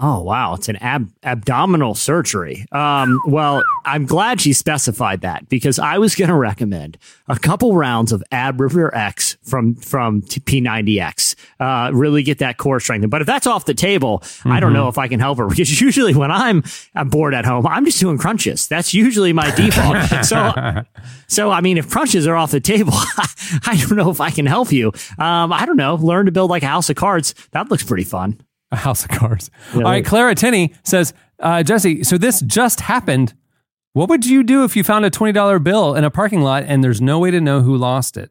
Oh wow, it's an ab- abdominal surgery. Um, well, I'm glad she specified that because I was going to recommend a couple rounds of Ab Ripper X from from t- P90X. Uh, really get that core strengthened. But if that's off the table, I don't Mhm. know if I can help her [laughs] because usually when I'm, I'm bored at home, I'm just doing crunches. That's usually my default. [laughs] so so, I mean, if crunches are off the table, [laughs] I don't know if I can help you. Um, I don't know. Learn to build like a house of cards. That looks pretty fun. [laughs] A house of cards. Yeah, All right, Clara Tenney says, uh, Jesse, so this just happened. What would you do if you found a $20 bill in a parking lot and there's no way to know who lost it?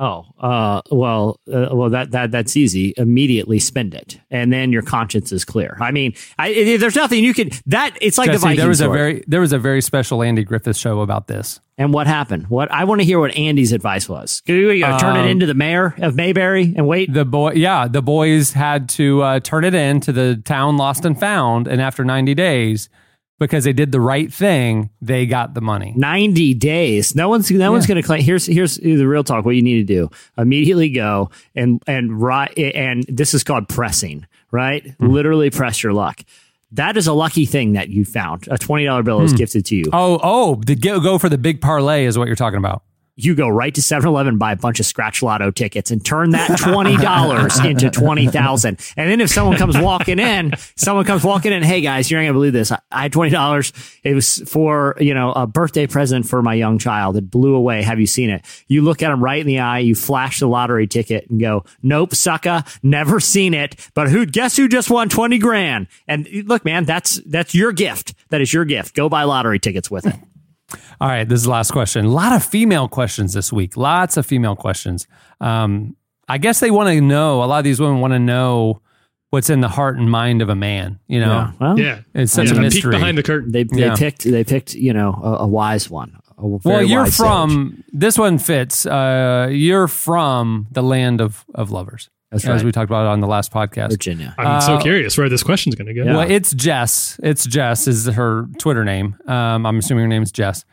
Oh, uh, well, uh, well, that that that's easy. Immediately spend it, and then your conscience is clear. I mean, I, there's nothing you could. That it's like Jesse, the Viking there was sword. a very there was a very special Andy Griffith show about this. And what happened? What I want to hear what Andy's advice was. Could you uh, turn it Um, into the mayor of Mayberry and wait? The boy, yeah, the boys had to uh, turn it in to the town lost and found, and after 90 days, because they did the right thing, they got the money. 90 days. No one's no one's going to claim. Here's here's the real talk. What you need to do immediately go and and and this is called pressing. Right, Hmm. literally press your luck. That is a lucky thing that you found. A twenty dollar bill is Hmm. gifted to you. Oh, oh, the go, go for the big parlay is what you're talking about. You go right to 7-Eleven, buy a bunch of scratch lotto tickets and turn that $20 [laughs] into 20,000. And then if someone comes walking in, someone comes walking in, hey guys, you're not going to believe this. I, I had $20. It was for, you know, a birthday present for my young child. It blew away. Have you seen it? You look at them right in the eye, you flash the lottery ticket and go, nope, sucker, never seen it. But who, guess who just won 20 grand? And look, man, that's, that's your gift. That is your gift. Go buy lottery tickets with it. All right, this is the last question. A lot of female questions this week. Lots of female questions. Um, I guess they want to know. A lot of these women want to know what's in the heart and mind of a man. You know, Yeah, well, Yeah. it's such Yeah, a peek mystery. behind the curtain. They, they Yeah. picked, they picked, you know, a, a wise one. a well, you're wise sage. from this one fits. Uh, you're from the land of of lovers, That's as right. we talked about on the last podcast. Virginia. I'm so Uh, curious where this question's going to go. Well, it's Jess. It's Jess is her Twitter name. Um, I'm assuming her name is Jess.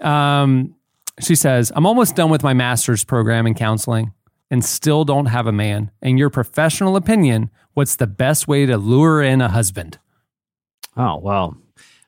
Um, she says, "I'm almost done with my master's program in counseling, and still don't have a man. In your professional opinion, what's the best way to lure in a husband?" Oh well,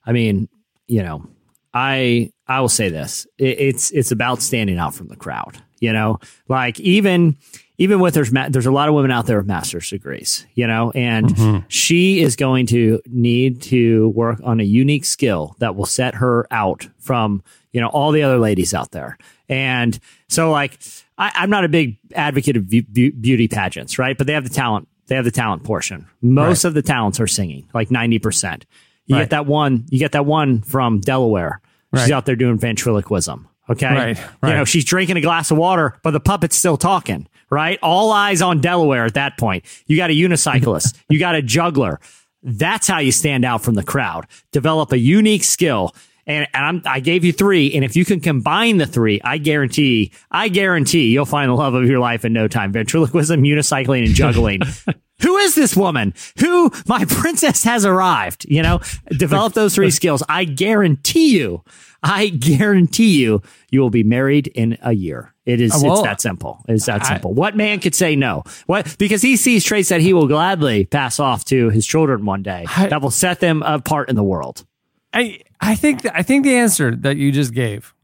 I mean, you know, I I will say this: it, it's it's about standing out from the crowd. You know, like even even with there's ma- there's a lot of women out there with master's degrees. You know, and Mhm. she is going to need to work on a unique skill that will set her out from you know all the other ladies out there. And so, like, I, I'm not a big advocate of beau- beauty pageants, right? But they have the talent. They have the talent portion. Most of the talents are singing, like ninety percent. You Right. get that one. You get that one from Delaware. She's Right. out there doing ventriloquism. Okay, Right, You know she's drinking a glass of water, but the puppet's still talking. Right, all eyes on Delaware at that point. You got a unicyclist. [laughs] you got a juggler. That's how you stand out from the crowd. Develop a unique skill. And, and I'm, I gave you three. And if you can combine the three, I guarantee, I guarantee you'll find the love of your life in no time. Ventriloquism, unicycling, and juggling. [laughs] Who is this woman? Who, my [laughs] princess has arrived. You know, develop those three skills. I guarantee you, I guarantee you, you will be married in a year. It is, well, it's that simple. It's that I- simple. What man could say no? What, because he sees traits that he will gladly pass off to his children one day I- that will set them apart in the world. I I think th- I think the answer that you just gave,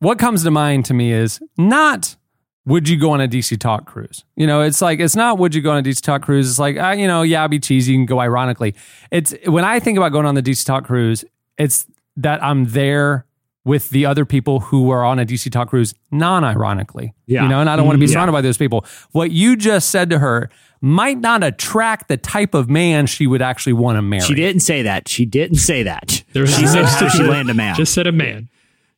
what comes to mind to me is not would you go on a DC Talk cruise? You know, it's like it's not would you go on a DC Talk cruise. It's like uh, you know, yeah, I'll be cheesy and go ironically. It's when I think about going on the DC Talk cruise, it's that I'm there with the other people who are on a DC Talk cruise non-ironically. Yeah. You know, and I don't want to be Mhm. surrounded by those people. What you just said to her might not attract the type of man she would actually want to marry. She didn't say that. She didn't say that. [laughs] There was she said how she just- landed a man. Just said a man.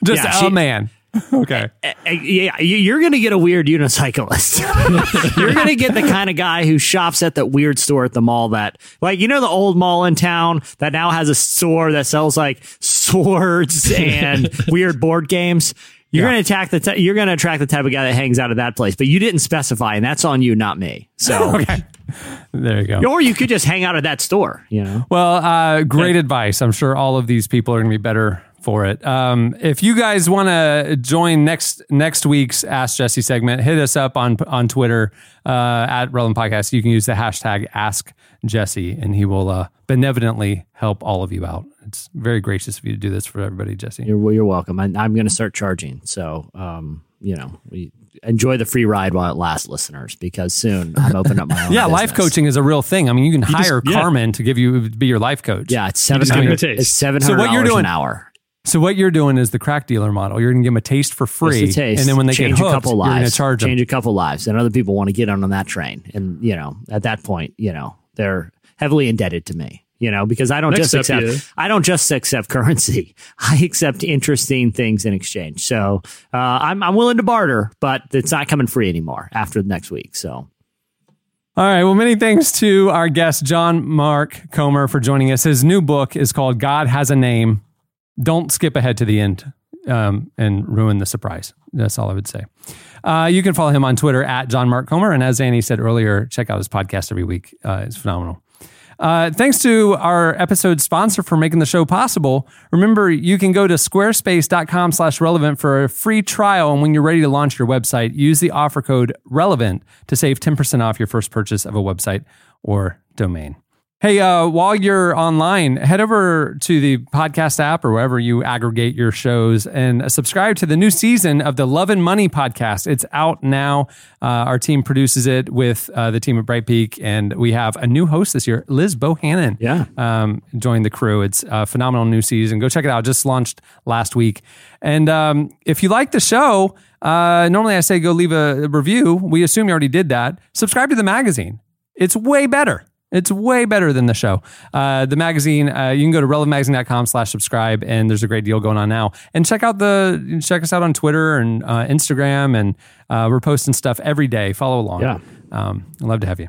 Just Yeah, a she- man. [laughs] Okay. Yeah, you're going to get a weird unicyclist. [laughs] you're going to get the kind of guy who shops at that weird store at the mall that, like, you know, the old mall in town that now has a store that sells like swords [laughs] and weird board games. You're Yeah. going to attack the. T- you're going to attract the type of guy that hangs out at that place, but you didn't specify, and that's on you, not me. So, [laughs] Okay. There you go. or you could just hang out at that store. You know, Well, uh, great advice. I'm sure all of these people are going to be better for it. Um, if you guys want to join next next week's Ask Jesse segment, hit us up on on Twitter uh, at Relevant Podcast. You can use the hashtag Ask Jesse, and he will uh, benevolently help all of you out. It's very gracious of you to do this for everybody, Jesse. you're you're welcome. I, I'm going to start charging. So, um, you know, we enjoy the free ride while it lasts, listeners, because soon I'm opening up my [laughs] own. yeah, life coaching is a real thing. I mean, you can just- hire yeah. Carmen to give you be your life coach. Yeah, it's seven just give 'em a It's seven So what you're doing- an hour. So what you're doing is the crack dealer model. You're going to give them a taste for free, Just a taste. and then when they change get hooked, a couple you're going to lives, charge them. change a couple lives, and other people want to get on on that train. And you know, at that point, you know, they're heavily indebted to me. You know, because I don't Next just accept yeah. I don't just accept currency. [laughs] I accept interesting things in exchange. So uh, I'm I'm willing to barter, but it's not coming free anymore after next week. So All right. Well, many thanks to our guest, John Mark Comer, for joining us. His new book is called God Has a Name. Don't skip ahead to the end um, and ruin the surprise. That's all I would say. Uh, you can follow him on Twitter at John Mark Comer. And as Annie said earlier, check out his podcast every week. Uh, it's phenomenal. Uh, thanks to our episode sponsor for making the show possible. Remember, you can go to squarespace.com slash relevant for a free trial. And when you're ready to launch your website, use the offer code relevant to save 10% off your first purchase of a website or domain. Hey, uh, while you're online, head over to the podcast app or wherever you aggregate your shows and subscribe to the new season of the Love and Money podcast. It's out now. Uh, our team produces it with uh, the team at Bright Peak, and we have a new host this year, Liz Bohannon. Yeah. Um, joined the crew. It's a phenomenal new season. Go check it out. Just launched last week. And um, if you like the show, uh, normally I say go leave a review. We assume you already did that. Subscribe to the magazine. It's way better. It's way better than the show. Uh, the magazine, uh, you can go to relevantmagazine.com slash subscribe and there's a great deal going on now. And check out the, check us out on Twitter and uh, Instagram and uh, we're posting stuff every day. Follow along. Yeah. Um, I'd love to have you.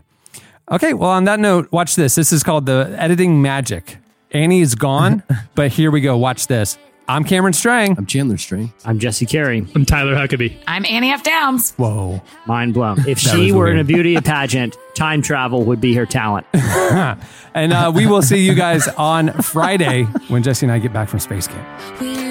Okay. Well, on that note, watch this. This is called the editing magic. Annie is gone, [laughs] but here we go. Watch this. I'm Cameron Strang. I'm Chandler String. I'm Jesse Carey. I'm Tyler Huckabee. I'm Annie F. Downs. Whoa. Mind blown. If [laughs] she were weird. in a beauty pageant, time travel would be her talent. [laughs] And uh, we will see you guys on Friday when Jesse and I get back from space camp.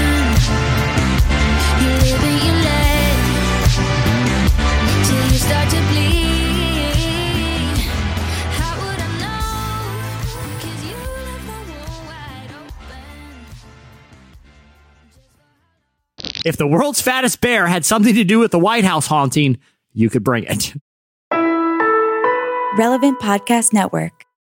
If the world's fattest bear had something to do with the White House haunting, you could bring it. Relevant Podcast Network.